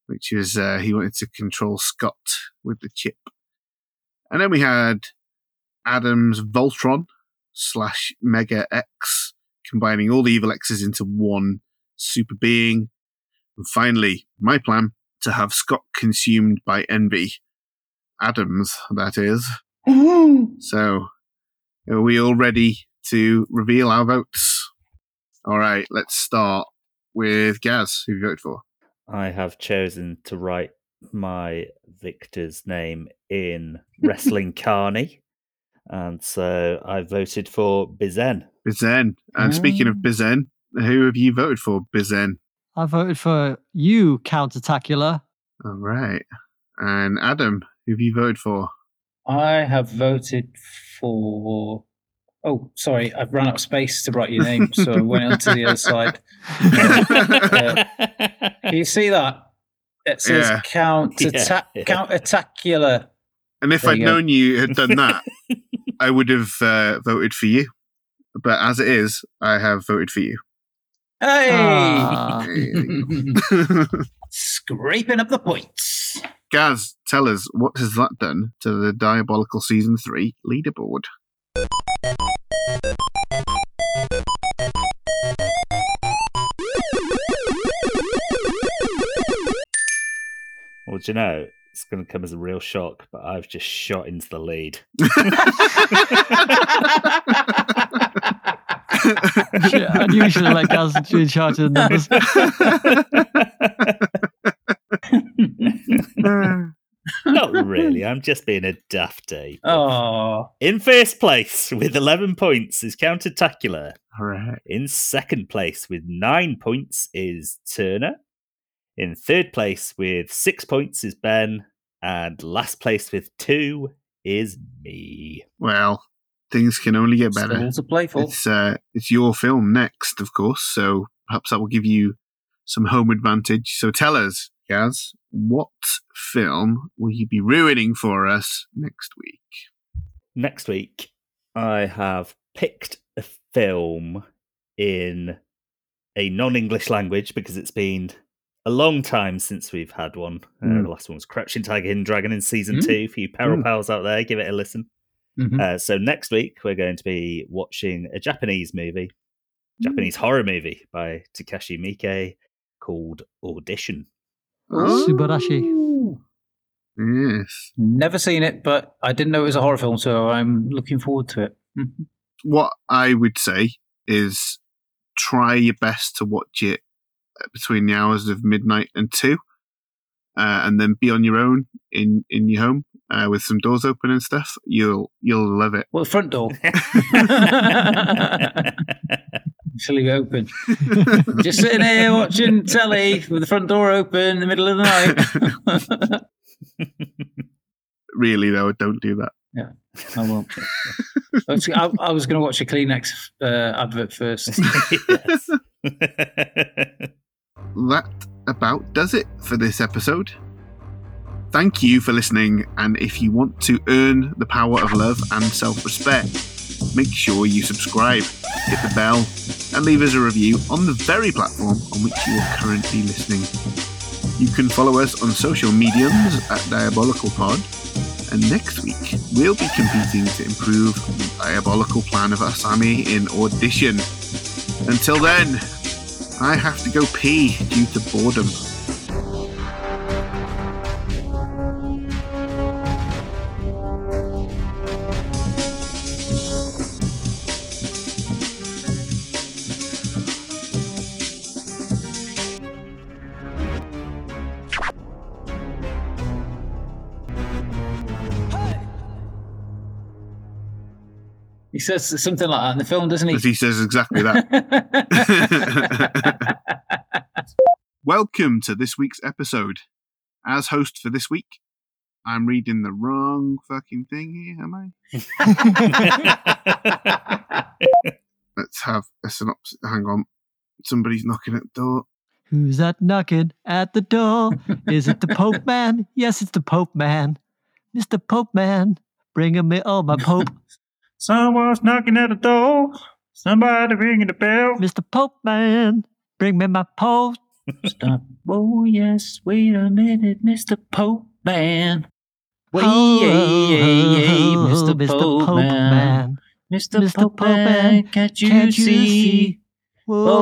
which is uh, he wanted to control Scott with the chip. And then we had Adam's Voltron slash Mega X, combining all the evil X's into one super being. And finally, my plan to have Scott consumed by envy. Adams, that is. So, are we all ready to reveal our votes? All right, let's start with Gaz, who you voted for. I have chosen to write my victor's name in Wrestling Carney. And so I voted for Bizen. Bizen. And speaking of Mm. Bizen, who have you voted for, Bizen? I voted for you, Countertacular. All right. And Adam, who have you voted for? I have voted for. Oh, sorry, I've run out of space to write your name, so I went onto the other side. Can you see that? It says Yeah. counter Yeah. countertacular. And if There I'd you known you had done that, I would have uh, voted for you. But as it is, I have voted for you. Hey! Ah. Scraping up the points. Gaz, tell us, what has that done to the Diabolical Season 3 leaderboard? Well, do you know, it's going to come as a real shock, but I've just shot into the lead. Shit, I knew you should have let be in charge of the numbers. Not really. I'm just being a dafty. Oh, In first place with 11 points is Countertacular. All right. In second place with nine points is Turner. In third place with six points is Ben. And last place with two is me. Well, things can only get better. Still to play for. It's uh, it's your film next, of course. So perhaps that will give you some home advantage. So tell us, Gaz, what film will you be ruining for us next week? Next week, I have picked a film in a non English language because it's been a long time since we've had one. Uh, Mm. The last one was Crouching Tiger, Hidden Dragon in season Mm. two. For you Peril Mm. pals out there, give it a listen. Mhm. Uh, so next week we're going to be watching a Japanese movie, Japanese horror movie by Takashi Miike called Audition. Subarashi. Yes. Never seen it, but I didn't know it was a horror film, so I'm looking forward to it. Mhm. What I would say is try your best to watch it between the hours of midnight and two, uh, and then be on your own in in your home uh, with some doors open and stuff. You'll you'll love it. Well, the front door. Shall leave it open. Just sitting here watching telly with the front door open in the middle of the night. Really though, don't do that. Yeah, I won't. I was, I, I was going to watch a Kleenex uh, advert first. that about does it for this episode. Thank you for listening, and if you want to earn the power of love and self respect, make sure you subscribe, hit the bell, and leave us a review on the very platform on which you are currently listening. You can follow us on social mediums at Diabolical Pod, and next week we'll be competing to improve the diabolical plan of Asami in Audition. Until then, I have to go pee due to boredom. Says something like that in the film, doesn't he? As he says exactly that. Welcome to this week's episode. As host for this week, I'm reading the wrong fucking thing here, am I? Let's have a synopsis. Hang on. Somebody's knocking at the door. Who's that knocking at the door? Is it the Pope Man? Yes, it's the Pope Man. Mr. Pope Man, bringing me all oh, my Pope. Someone's knocking at the door. Somebody ringing the bell. Mr. Pope Man, bring me my Pope. Stop. Oh, yes. Wait a minute, Mr. Pope Man. Wait, Oh, Mr. Pope, Man. Mr. Mr. Pope, Pope Man, Man, can't you can't you see? see? Oh, Whoa,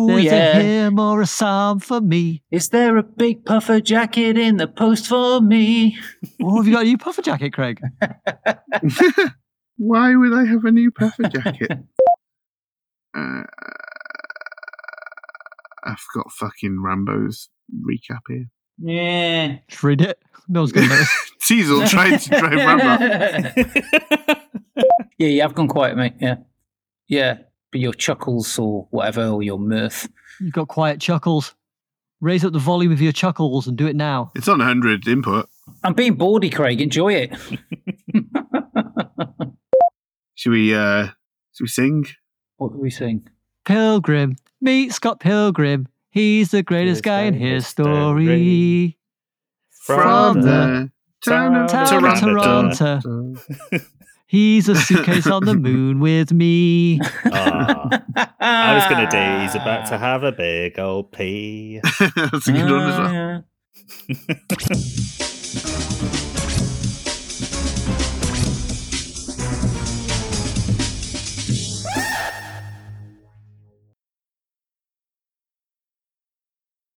Oh, if there's yeah. a hymn or a psalm for me. Is there a big puffer jacket in the post for me? Oh, have you got a new puffer jacket, Craig? Why would I have a new puffer jacket? uh, I've got fucking Rambo's recap here. Yeah. Just it. No one's going to notice. Cecil tried to drive Rambo. yeah, you have gone quiet, mate. Yeah. Yeah. But your chuckles or whatever, or your mirth. You've got quiet chuckles. Raise up the volume of your chuckles and do it now. It's on 100 input. I'm being bawdy, Craig. Enjoy it. Should we, uh, should we sing? what do we sing? Pilgrim, meet Scott Pilgrim. He's the greatest Greatest guy in history. history. From the town of town of Toronto. Toronto. He's a suitcase on the moon with me. Ah, I was going to do, he's about to have a big old pee. That's a good one as well. Yeah.